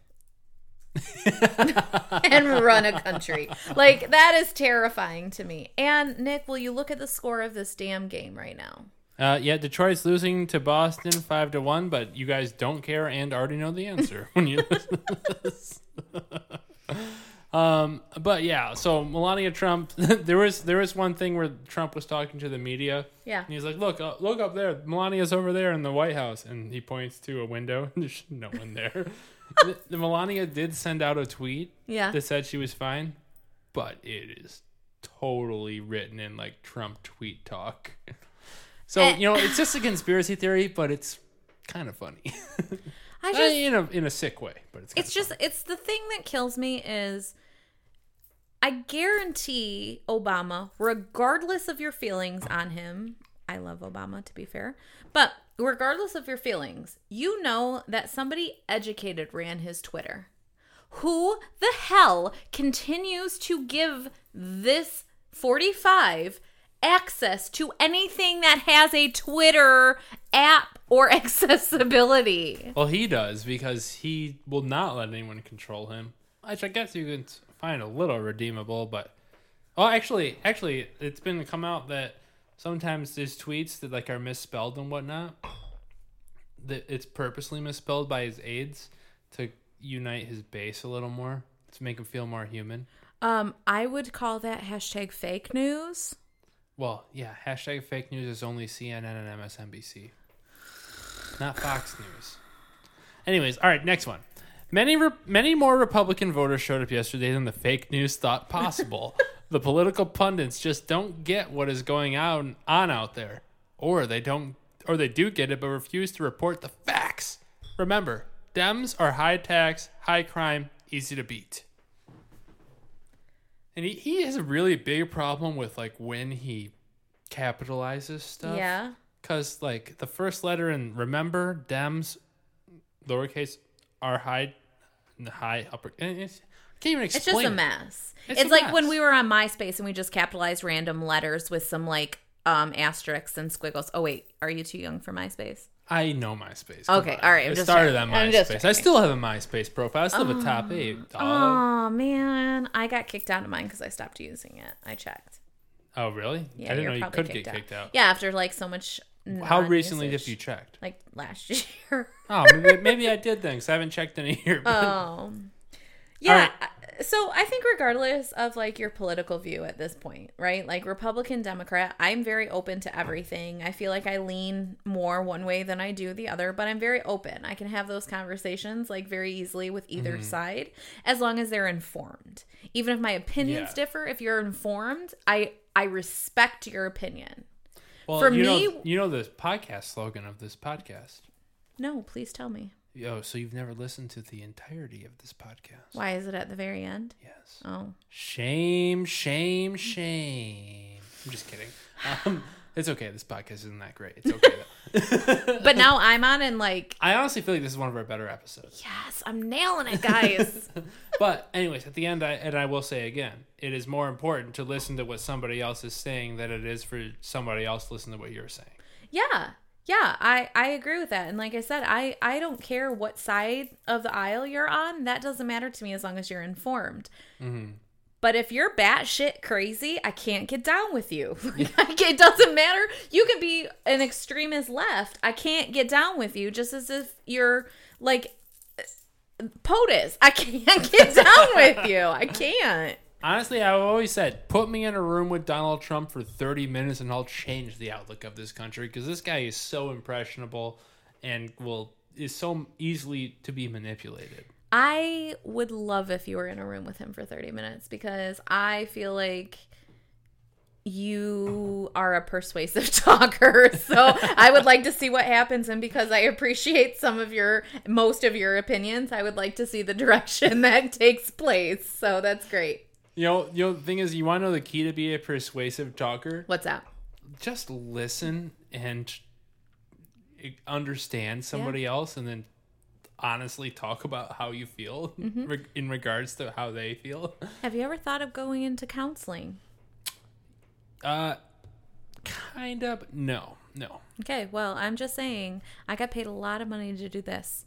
and run a country. Like that is terrifying to me. And Nick, will you look at the score of this damn game right now? Uh, yeah, Detroit's losing to Boston five to one, but you guys don't care and already know the answer when you listen to this. um, but yeah, so Melania Trump, there was there was one thing where Trump was talking to the media. Yeah. And he's like, "Look, uh, look up there. Melania's over there in the White House," and he points to a window. And there's no one there. the, the Melania did send out a tweet Yeah. that said she was fine, but it is totally written in like Trump tweet talk. So Eh. you know, it's just a conspiracy theory, but it's kind of funny. I Uh, just in a in a sick way, but it's it's just it's the thing that kills me is I guarantee Obama, regardless of your feelings on him, I love Obama to be fair, but regardless of your feelings, you know that somebody educated ran his Twitter. Who the hell continues to give this 45 access to anything that has a Twitter app or accessibility? Well, he does because he will not let anyone control him. Which I guess you can find a little redeemable, but oh, actually, actually, it's been come out that sometimes there's tweets that like are misspelled and whatnot. That it's purposely misspelled by his aides to unite his base a little more to make him feel more human. Um, I would call that hashtag fake news. Well, yeah, hashtag fake news is only CNN and MSNBC, not Fox News. Anyways, all right, next one. Many re- many more Republican voters showed up yesterday than the fake news thought possible. the political pundits just don't get what is going on on out there, or they don't, or they do get it but refuse to report the facts. Remember, Dems are high tax, high crime, easy to beat. And he, he has a really big problem with like when he capitalizes stuff. Yeah. Cause like the first letter in remember Dems, lowercase are high, high upper. It's, I can't even It's explain. just a it. mess. It's It's, a like when we were on MySpace and we just capitalized random letters with some like um asterisks and squiggles. Oh wait, are you too young for MySpace? I know MySpace. Come Okay, on. all right, I'm I started checking. on MySpace. I still have a MySpace profile. I still have a top eight. dog. Oh man, I got kicked out of mine because I stopped using it. I checked. oh really? Yeah, I didn't know you could get kicked out. Yeah, after like so much. How recently have you checked? Like last year. Oh, maybe, maybe I did then 'cause I haven't checked in a year. but- Oh. Yeah. I- So I think regardless of like your political view at this point, right? Like Republican, Democrat, I'm very open to everything. I feel like I lean more one way than I do the other, but I'm very open. I can have those conversations like very easily with either Mm-hmm. side as long as they're informed. Even if my opinions Yeah. differ, if you're informed, I I respect your opinion. well, for you me- know, you know the podcast slogan of this podcast. No, please tell me. Oh, so you've never listened to the entirety of this podcast? Why is it at the very end? Yes. Oh. Shame, shame, shame. I'm just kidding. Um, it's okay. This podcast isn't that great. It's okay though. But now I'm on and like, I honestly feel like this is one of our better episodes. yes, I'm nailing it, guys. But anyways, at the end, I, and I will say again, it is more important to listen to what somebody else is saying than it is for somebody else to listen to what you're saying. Yeah. Yeah, I I agree with that. And like I said, I I don't care what side of the aisle you're on. That doesn't matter to me as long as you're informed. Mm-hmm. But if you're batshit crazy, I can't get down with you. Like, it doesn't matter. You can be an extremist left. I can't get down with you. Just as if you're like POTUS. I can't get down with you. I can't. Honestly, I've always said, put me in a room with Donald Trump for 30 minutes and I'll change the outlook of this country because this guy is so impressionable and will is so easily to be manipulated. I would love if you were in a room with him for 30 minutes because I feel like you are a persuasive talker. So I would like to see what happens. And because I appreciate some of your, most of your opinions, I would like to see the direction that takes place. So that's great. You know, you know, the thing is, you want to know the key to be a persuasive talker? What's that? Just listen and understand somebody else, and then honestly talk about how you feel reg- in regards to how they feel. Have you ever thought of going into counseling? Uh, kind of. No, no. Okay, well, I'm just saying, I got paid a lot of money to do this.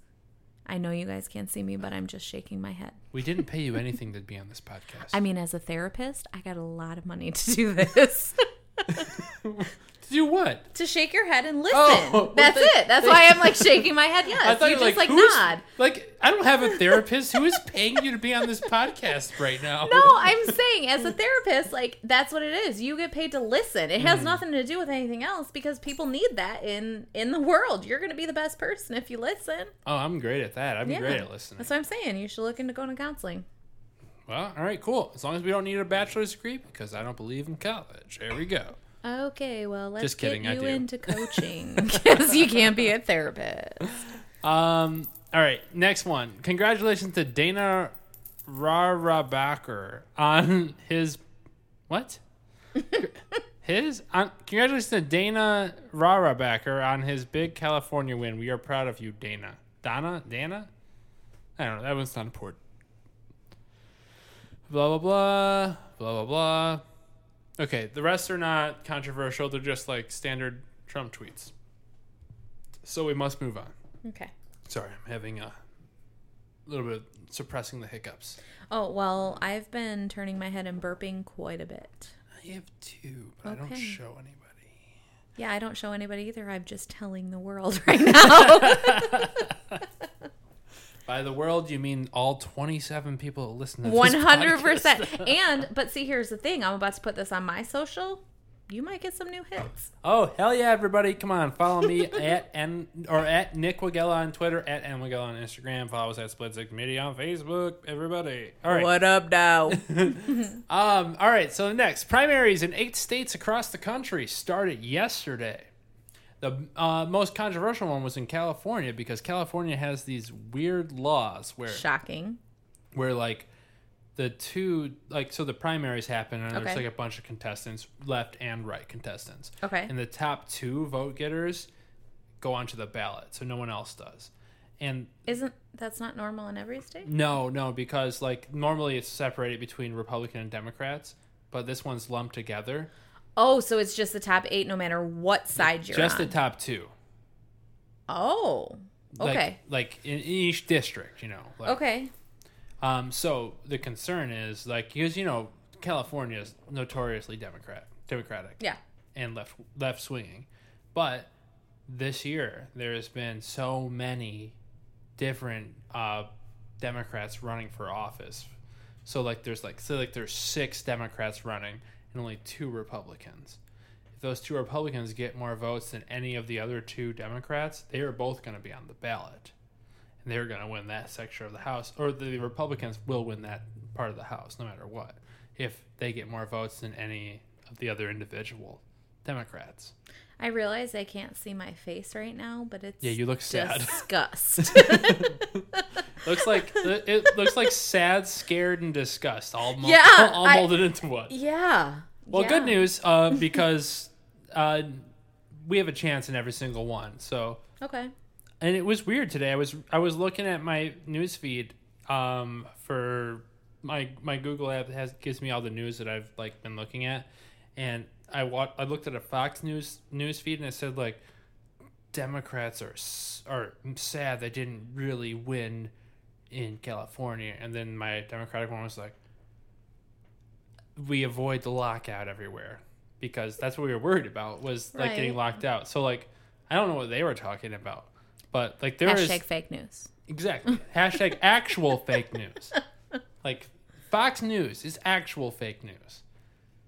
I know you guys can't see me, but I'm just shaking my head. We didn't pay you anything to be on this podcast. I mean, as a therapist, I got a lot of money to do this. to do what? to shake your head and listen. Oh, That's well, it. That's why I'm like shaking my head. I Yes. thought You just like, who's- nod. Like, I don't have a therapist. Who is paying you to be on this podcast right now? No, I'm saying as a therapist, like that's what it is. You get paid to listen. It has hmm. nothing to do with anything else because people need that in in the world. You're going to be the best person if you listen. Oh, I'm great at that. I'm Yeah. great at listening. That's what I'm saying. You should look into going to counseling. Well, all right, cool. As long as we don't need a bachelor's degree, because I don't believe in college. There we go. Okay, well, let's Just kidding, get you into coaching because you can't be a therapist. Um. All right, next one. Congratulations to Dana Rohrabacher on his what? his on, congratulations to Dana Rohrabacher on his big California win. We are proud of you, Dana. Dana, Dana. I don't know. That one's not important. Blah blah blah blah blah blah. Okay, the rest are not controversial. They're just like standard Trump tweets. So we must move on. Okay. Sorry, I'm having a little bit suppressing the hiccups. Oh, well, I've been turning my head and burping quite a bit. I have two, but I don't show anybody. Yeah, I don't show anybody either. I'm just telling the world right now. By the world, you mean all 27 people that listen to this One hundred podcast. percent. And but see, here's the thing. I'm about to put this on my social. You might get some new hits. Oh hell yeah, everybody! Come on, follow me at n or at Nick Wagella on Twitter, at n Wagella on Instagram. Follow us at Split Six Media on Facebook. Everybody, all right. What up now? Um, all right. So next, primaries in eight states across the country started yesterday. The uh, most controversial one was in California because California has these weird laws where Shocking. where like the two like so the primaries happen and there's Okay. like a bunch of contestants, left and right contestants. Okay. And the top two vote getters go onto the ballot, so no one else does. And Isn't that's not normal in every state? no, no, because like normally it's separated between Republican and Democrats, but this one's lumped together. Oh, so it's just the top eight, no matter what side you're Just on. the top two. oh, Like- okay, Like, in each district, you know. Like, okay. Um. So the concern is like because you know California is notoriously Democrat, Democratic, Yeah. and left left swinging, but this year there's been so many different uh, Democrats running for office. So like there's like so like there's six Democrats running and only two Republicans. If those two Republicans get more votes than any of the other two Democrats, they are both going to be on the ballot. And they're going to win that section of the House or the Republicans will win that part of the House no matter what if they get more votes than any of the other individual Democrats. I realize I can't see my face right now, but it's Yeah, you look sad. disgust. Looks like it looks like sad, scared, and disgust all mul- Yeah, all I- molded into one. yeah. Well, Yeah. good news, uh, because uh, we have a chance in every single one. So, Okay. and it was weird today. I was I was looking at my news feed um, for my my Google app has gives me all the news that I've like been looking at, and I wa- I looked at a Fox News news feed and it said like Democrats are are sad they didn't really win in California, and then my Democratic one was like, we avoid the lockout everywhere because that's what we were worried about was like getting locked out. So like, I don't know what they were talking about, but like there is Hashtag fake news. exactly hashtag actual fake news. Like Fox News is actual fake news.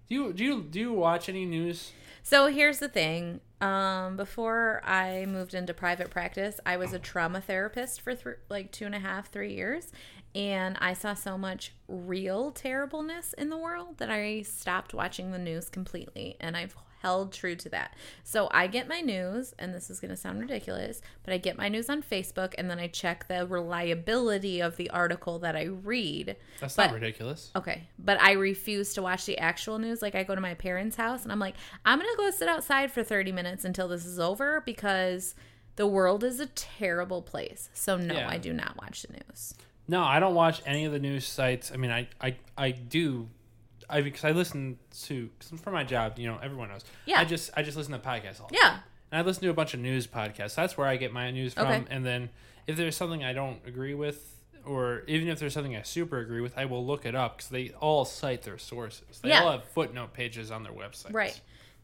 Do you do you do you watch any news? So here's the thing. Um, before I moved into private practice, I was a trauma therapist for th- like two and a half, three years, and I saw so much real terribleness in the world that I stopped watching the news completely, and I've held true to that. So I get my news, and this is going to sound ridiculous, but I get my news on Facebook, and then I check the reliability of the article that I read. That's But- not ridiculous. Okay, but I refuse to watch the actual news. Like I go to my parents' house and I'm like, I'm gonna go sit outside for 30 minutes until this is over because the world is a terrible place. So no, Yeah. I do not watch the news. No, I don't watch any of the news sites. I mean, I I, I do, I because I listen to cause for my job. You know, everyone knows. Yeah. I just I just listen to podcasts all. the Yeah. time. And I listen to a bunch of news podcasts. That's where I get my news from. Okay. And then if there's something I don't agree with, or even if there's something I super agree with, I will look it up because they all cite their sources. They Yeah. all have footnote pages on their websites. Right.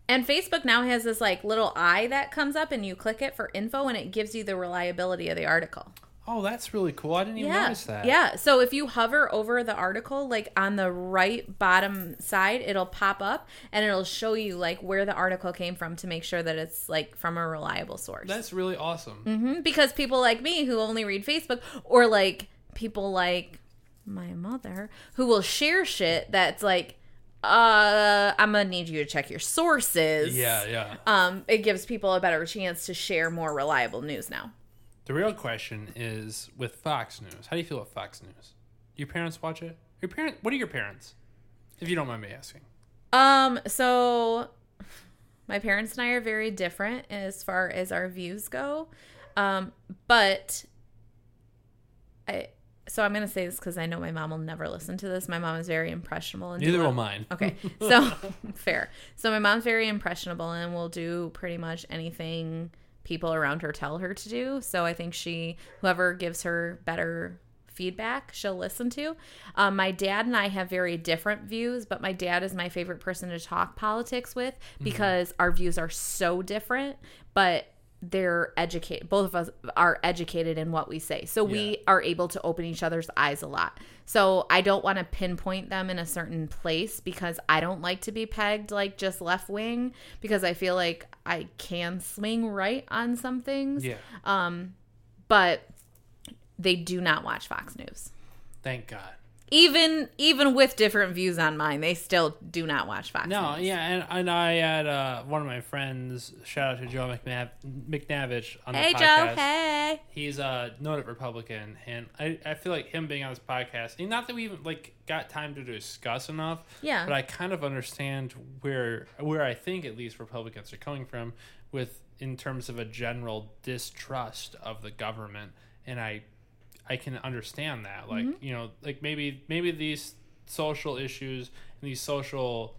And Facebook now has this like little eye that comes up and you click it for info and it gives you the reliability of the article. Oh, that's really cool. I didn't even Yeah. notice that. Yeah. So if you hover over the article, like on the right bottom side, it'll pop up and it'll show you like where the article came from to make sure that it's like from a reliable source. That's really awesome. Mhm, because people like me who only read Facebook or like people like my mother who will share shit that's like uh I'm going to need you to check your sources. Yeah, yeah. Um it gives people a better chance to share more reliable news now. The real question is with Fox News. How do you feel about Fox News? Do your parents watch it? Your parent? What are your parents? If you don't mind me asking. Um so my parents and I are very different as far as our views go. Um but I so I'm going to say this cuz I know my mom will never listen to this. My mom is very impressionable and Neither will mine. Okay. So fair. So my mom's very impressionable and will do pretty much anything people around her tell her to do. So I think she whoever gives her better feedback she'll listen to um, my dad and i have very different views but my dad is my favorite person to talk politics with because our views are so different but they're educated both of us are educated in what we say so Yeah. we are able to open each other's eyes a lot so i don't want to pinpoint them in a certain place because i don't like to be pegged like just left wing because i feel like i can swing right on some things Yeah. um but they do not watch fox news Thank God. Even even with different views on mine they still do not watch fox No, news. yeah, and, and I had uh, one of my friends, shout out to Joe McNav- McNavich on the hey joe hey. He's a noted Republican, and I, I feel like him being on this podcast, and not that we even like got time to discuss enough, Yeah. but I kind of understand where where I think at least Republicans are coming from with in terms of a general distrust of the government, and I I can understand that, like Mm-hmm. you know, like maybe maybe these social issues and these social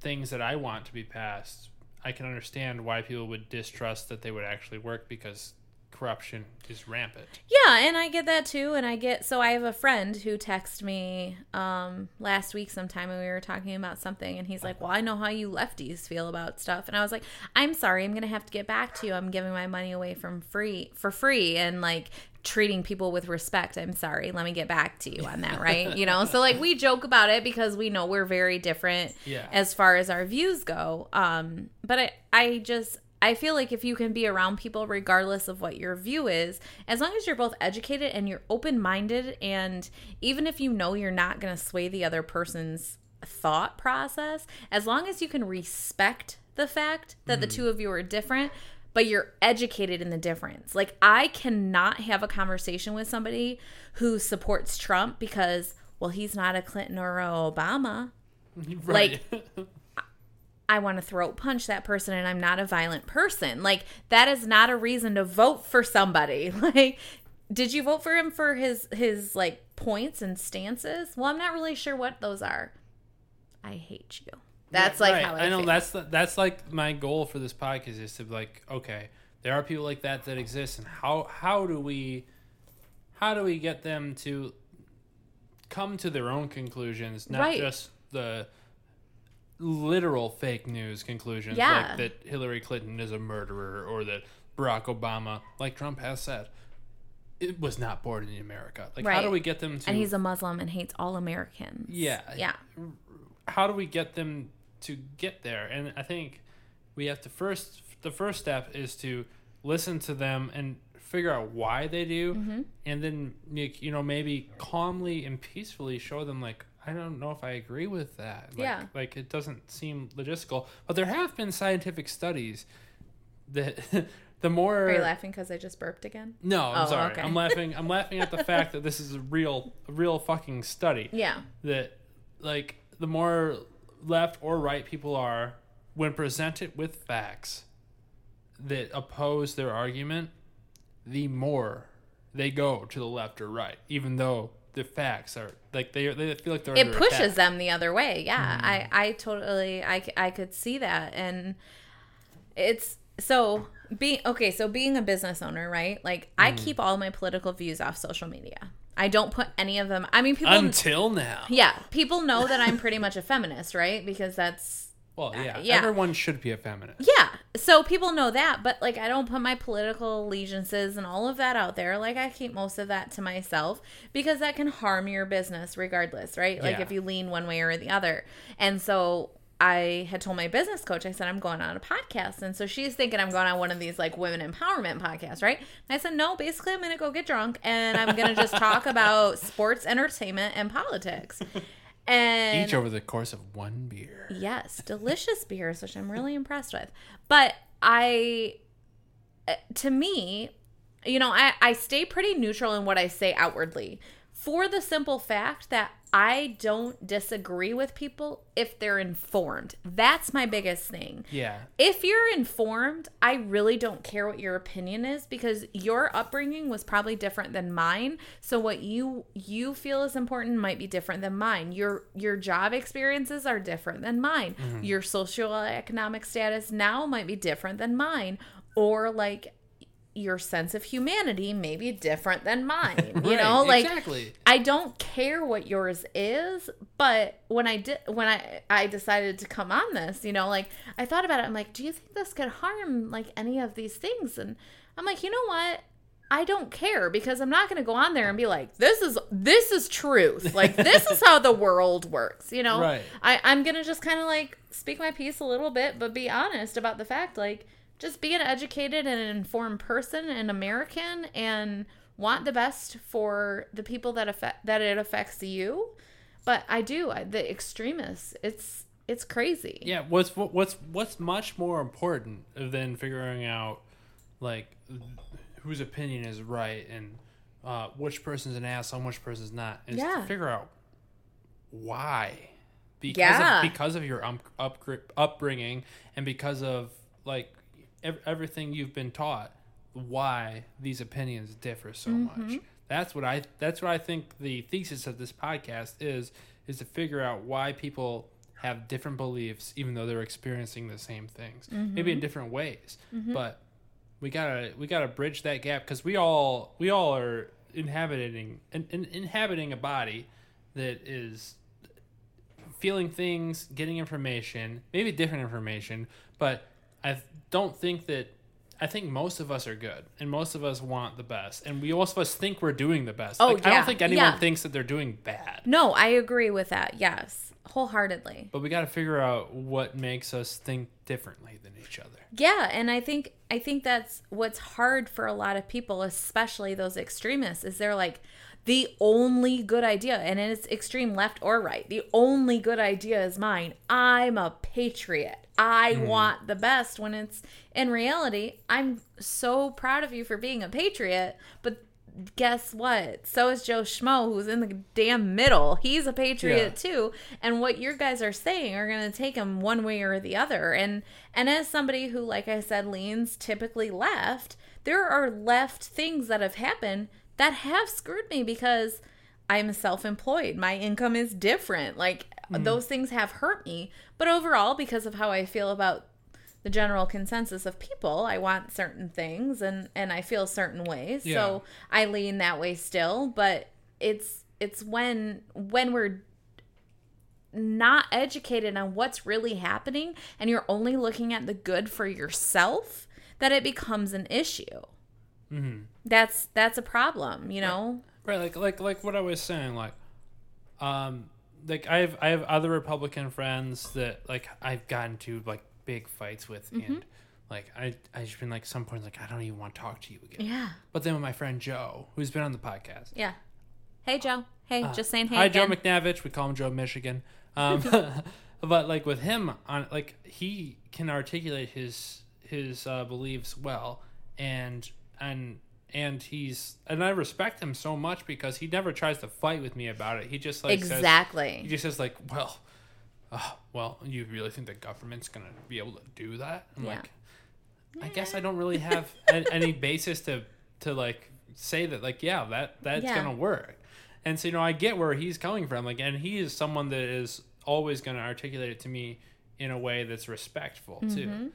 things that I want to be passed, I can understand why people would distrust that they would actually work because corruption is rampant. Yeah, and I get that too. And I get so I have a friend who texted me um last week sometime and we were talking about something and he's like, Well, I know how you lefties feel about stuff and I was like, I'm sorry, I'm gonna have to get back to you. I'm giving my money away from free for free and like treating people with respect. I'm sorry. Let me get back to you on that, right? you know, so like we joke about it because we know we're very different Yeah. as far as our views go. Um, but I, I just I feel like if you can be around people regardless of what your view is, as long as you're both educated and you're open minded, and even if you know you're not going to sway the other person's thought process, as long as you can respect the fact that the two of you are different, but you're educated in the difference. Like, I cannot have a conversation with somebody who supports Trump because, well, he's not a Clinton or a Obama. Right. I want to throat punch that person and I'm not a violent person. Like that is not a reason to vote for somebody. Like did you vote for him for his his like points and stances? Well, I'm not really sure what those are. I hate you. That's like Right. how I, know feel. that's the, that's like my goal for this podcast is to be like okay there are people like that that exist and how how do we how do we get them to come to their own conclusions not Right. just the literal fake news conclusions Yeah. like that Hillary Clinton is a murderer or that Barack Obama like Trump has said it was not born in America like how do we get them to and he's a Muslim and hates all Americans. Yeah. Yeah. How do we get them to get there? And I think we have to first the first step is to listen to them and figure out why they do, Mm-hmm. and then you know maybe calmly and peacefully show them like I don't know if I agree with that. Like, Yeah. like it doesn't seem logistical, but there have been scientific studies that the more Are you laughing because I just burped again? no, I'm Oh, sorry. okay. I'm laughing. I'm laughing at the fact that this is a real, a real fucking study. Yeah. That, like, the more left or right people are, when presented with facts that oppose their argument, the more they go to the left or right, even though the facts are like they they feel like they're it pushes attack. them the other way. Yeah i i totally I I could see that. And it's so being okay so being a business owner right? Like i Mm. keep all my political views off social media i don't put any of them i mean people until now. yeah people know that i'm pretty much a feminist right because that's Well, yeah, yeah. everyone should be a feminist. yeah so people know that but like i don't put my political allegiances and all of that out there like i keep most of that to myself because that can harm your business regardless right like Yeah. if you lean one way or the other and so i had told my business coach i said i'm going on a podcast and so she's thinking i'm going on one of these like women empowerment podcasts right and i said no basically i'm gonna go get drunk and i'm gonna just talk about sports entertainment and politics and Each over the course of one beer. Yes, delicious beers, which I'm really impressed with. But I, uh, to me, you know, I, I stay pretty neutral in what I say outwardly for the simple fact that I don't disagree with people if they're informed. That's my biggest thing Yeah. if you're informed, I really don't care what your opinion is because your upbringing was probably different than mine. So what you you feel is important might be different than mine. Your your job experiences are different than mine. Mm-hmm. Your socioeconomic status now might be different than mine or like your sense of humanity may be different than mine. You Right, know, like exactly. I don't care what yours is, but when I did when I I decided to come on this, you know, like I thought about it. I'm like, do you think this could harm like any of these things? And I'm like, you know what? I don't care because I'm not going to go on there and be like, this is this is truth. Like this is how the world works, you know. Right. I I'm going to just kind of like speak my piece a little bit, but be honest about the fact like just be an educated and an informed person, an American, and want the best for the people that affect that it affects you. But I do I, the extremists. It's it's crazy. Yeah, what's what's what's much more important than figuring out like whose opinion is right and uh, which person's an asshole and which person's not is Yeah. to figure out why because Yeah. of because of your um, up, upbringing and because of like ev- everything you've been taught why these opinions differ so Mm-hmm. much that's what i that's what i think the thesis of this podcast is is to figure out why people have different beliefs even though they're experiencing the same things maybe Mm-hmm. in different ways but we gotta we gotta bridge that gap because we all we all are inhabiting in, in, inhabiting a body that is feeling things, getting information, maybe different information, but I don't think that I think most of us are good and most of us want the best and we most of us think we're doing the best. Oh, like, I don't think anyone Yeah. thinks that they're doing bad. No, I agree with that. Yes, wholeheartedly. But we got to figure out what makes us think differently than each other. Yeah, and I think I think that's what's hard for a lot of people, especially those extremists, is they're like the only good idea, and it's extreme left or right. The only good idea is mine. I'm a patriot. I mm-hmm. want the best. When it's in reality, I'm so proud of you for being a patriot, but guess what? So is Joe Schmo, who's in the damn middle. He's a patriot Yeah. too. And what your guys are saying are going to take him one way or the other. And and as somebody who, like I said, leans typically left, there are left things that have happened that have screwed me because I'm self-employed. My income is different. Like those things have hurt me. But overall, because of how I feel about the general consensus of people i want certain things and and i feel certain ways Yeah. so i lean that way still but it's it's when when we're not educated on what's really happening and you're only looking at the good for yourself that it becomes an issue Mm-hmm. that's that's a problem you know Right, like like like what I was saying, like um like I have I have other Republican friends that like I've gotten to like big fights with Mm-hmm. and like I I just been like some points like I don't even want to talk to you again. Yeah. But then with my friend Joe, who's been on the podcast, Yeah. Hey, Joe. Hey, just saying hey Uh, hi again. Joe McNavich, we call him Joe Michigan. Um, but like with him on like he can articulate his his uh, beliefs well, and and and he's and I respect him so much because he never tries to fight with me about it. He just like says, exactly. he just says like, well, oh, well, you really think the government's gonna be able to do that? I'm Yeah. like, I guess I don't really have a- any basis to to like say that like yeah that that's Yeah. gonna work. And so you know I get where he's coming from like and he is someone that is always gonna articulate it to me in a way that's respectful Mm-hmm. too.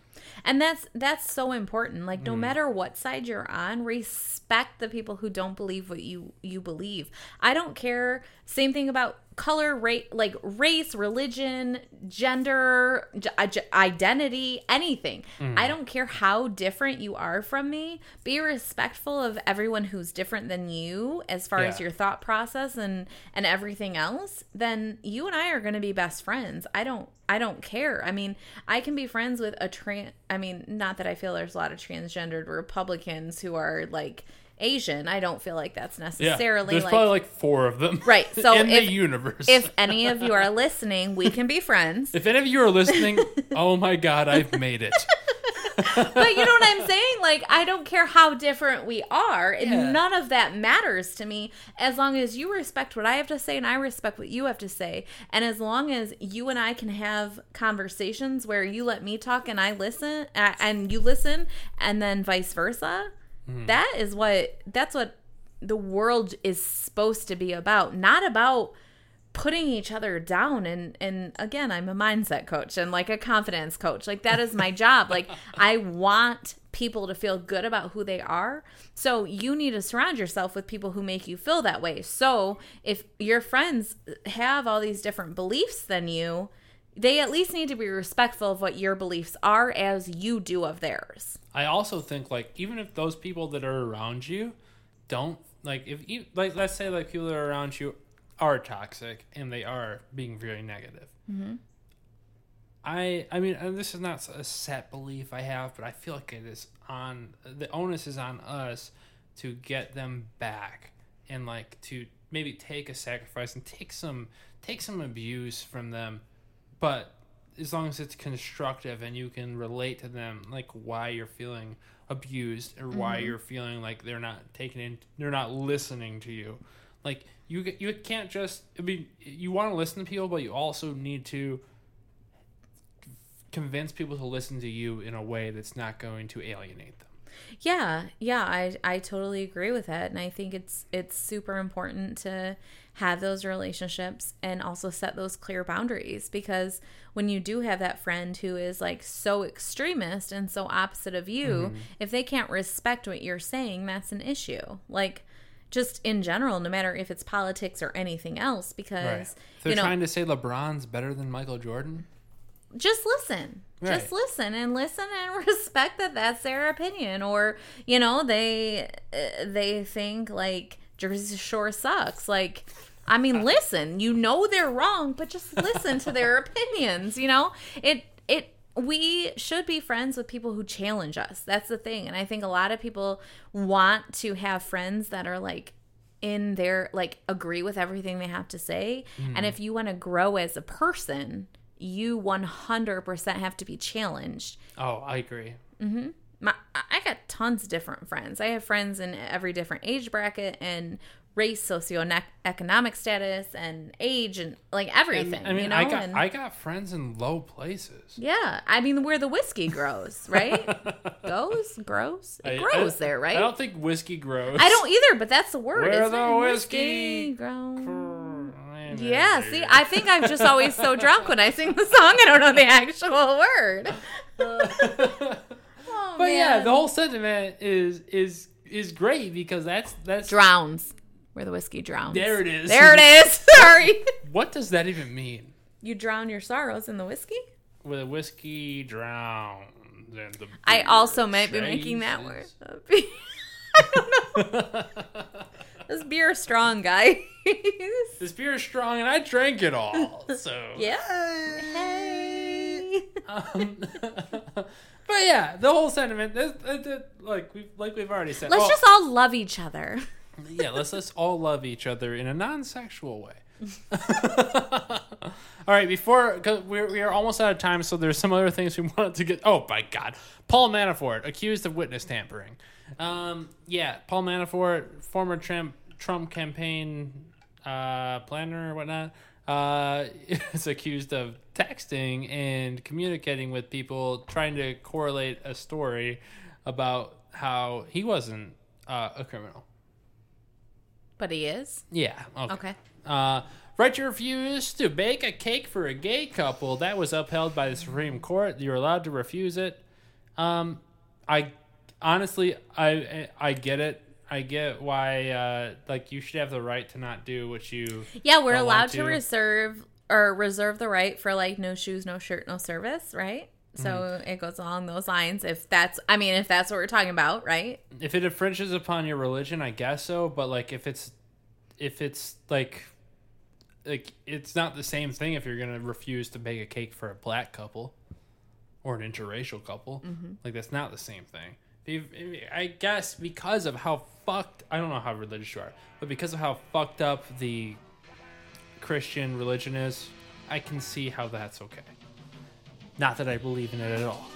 And that's that's so important. Like Mm. no matter what side you're on, respect the people who don't believe what you you believe. I don't care. Same thing about color, rate, like race, religion, gender, g- i- g- identity, anything. Mm. I don't care how different you are from me. Be respectful of everyone who's different than you as far as your thought process and and everything else. Then you and I are going to be best friends. I don't I don't care. I mean, I can be friends with a trans. I mean, not that I feel there's a lot of transgendered Republicans who are like Asian. I don't feel like that's Yeah, necessarily there's like probably like four of them. Right, so in if- the universe. if any of you are listening, we can be friends. if any of you are listening, oh my god, I've made it. But you know what I'm saying? Like, I don't care how different we are. and Yeah. None of that matters to me as long as you respect what I have to say and I respect what you have to say. And as long as you and I can have conversations where you let me talk and I listen and you listen and then vice versa, Mm-hmm. that is what that's what the world is supposed to be about. Not about putting each other down. And and again i'm a mindset coach and like a confidence coach. Like that is my job. Like i want people to feel good about who they are. So you need to surround yourself with people who make you feel that way. So if your friends have all these different beliefs than you they at least need to be respectful of what your beliefs are as you do of theirs I also think like even if those people that are around you don't like if you like let's say like people that are around you are toxic and they are being very negative. Mm-hmm. I I mean this is not a set belief I have, but I feel like it is on the onus is on us to get them back and like to maybe take a sacrifice and take some take some abuse from them, but as long as it's constructive and you can relate to them like why you're feeling abused or why mm-hmm. you're feeling like they're not taking in they're not listening to you. Like you you can't just i mean you want to listen to people but you also need to convince people to listen to you in a way that's not going to alienate them. Yeah, yeah, I I totally agree with that, and I think it's it's super important to have those relationships and also set those clear boundaries. Because when you do have that friend who is like so extremist and so opposite of you, if they can't respect what you're saying, that's an issue. Like just in general, no matter if it's politics or anything else, because if they're you know trying to say lebron's better than michael jordan? Just listen. Just listen and listen and respect that that's their opinion. Or you know they uh, they think like jersey shore sucks. Like i mean uh, listen you know they're wrong but just listen to their opinions you know? It it we should be friends with people who challenge us. That's the thing. And i think a lot of people want to have friends that are like in their like agree with everything they have to say. Hmm. And if you want to grow as a person you 100% have to be challenged. Oh i agree. Mm-hmm. My i got tons of different friends. I have friends in every different age bracket and race socioeconomic status and age and like everything and, i mean you know i got and, i got friends in low places yeah i mean where the whiskey grows right goes grows it I- grows I- there right i don't think whiskey grows I don't either, but that's the word. Where the it? whiskey grows. yeah see, I think I'm just always so drunk when I sing the song, I don't know the actual word. oh, But yeah, the whole sentiment is is is great because that's that's drowns. Where the whiskey drowns. There it is. There it is. Sorry. what does that even mean? You drown your sorrows in the whiskey? With a whiskey drowns and the I also might be making that word up. I don't know. This beer is strong, guys. This beer is strong and I drank it all. So yeah. Hey. Um, but yeah, the whole sentiment, this, it, it- like we like we've already said. Let's well, just all love each other. Yeah, let's let's all love each other in a non-sexual way. all right, before cause we're we are almost out of time, so there's some other things we wanted to get. Oh my God, Paul Manafort accused of witness tampering. Um, yeah, Paul Manafort, former Trump Trump campaign uh, planner or whatnot, uh, is accused of texting and communicating with people, trying to correlate a story about how he wasn't uh, a criminal. But he is. Yeah. Okay. Okay. Uh, right to refuse to bake a cake for a gay couple. That was upheld by the Supreme Court. You're allowed to refuse it. Um, I honestly, I I get it. I get why. Uh, like you should have the right to not do what you. Yeah, we're allowed want to reserve or reserve the right for like no shoes, no shirt, no service, right? So Mm-hmm. it goes along those lines. If that's, I mean, if that's what we're talking about, right? If it infringes upon your religion, I guess so. But like, if it's if it's like like it's not the same thing if you're gonna refuse to bake a cake for a black couple or an interracial couple. Like that's not the same thing. I guess because of how fucked I don't know how religious you are, but because of how fucked up the Christian religion is, I can see how that's okay. Not that I believe in it at all.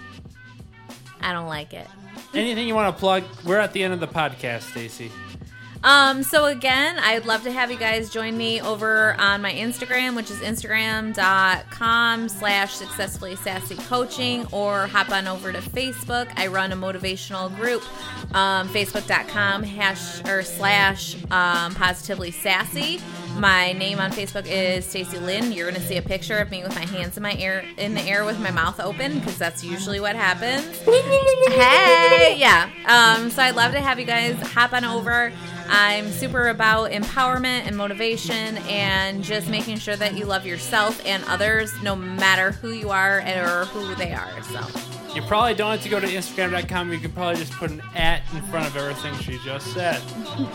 I don't like it. Anything you want to plug? We're at the end of the podcast, Stacey. Um, so again, I'd love to have you guys join me over on my Instagram, which is instagram.com slash successfully sassy coaching, or hop on over to Facebook. I run a motivational group, um, facebook.com hash or slash um, positively sassy. My name on Facebook is Stacey Lynn. You're gonna see a picture of me with my hands in my air in the air with my mouth open because that's usually what happens. hey, yeah. Um, so I'd love to have you guys hop on over. I'm super about empowerment and motivation and just making sure that you love yourself and others no matter who you are or who they are. So, You probably don't have to go to Instagram.com. You can probably just put an at in front of everything she just said.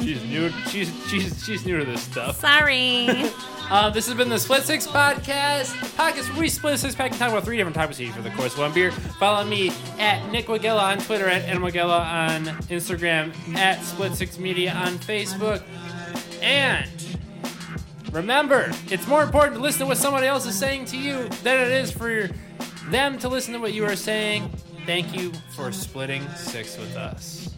She's new. She's she's she's new to this stuff. sorry. Uh, this has been the Split Six Podcast. Podcast where we split a six pack and talk about three different types of each for the course of one beer. Follow me at Nick Wagella on Twitter, at N Wagella on Instagram, at Split Six Media on Facebook. And remember, it's more important to listen to what somebody else is saying to you than it is for them to listen to what you are saying. Thank you for splitting six with us.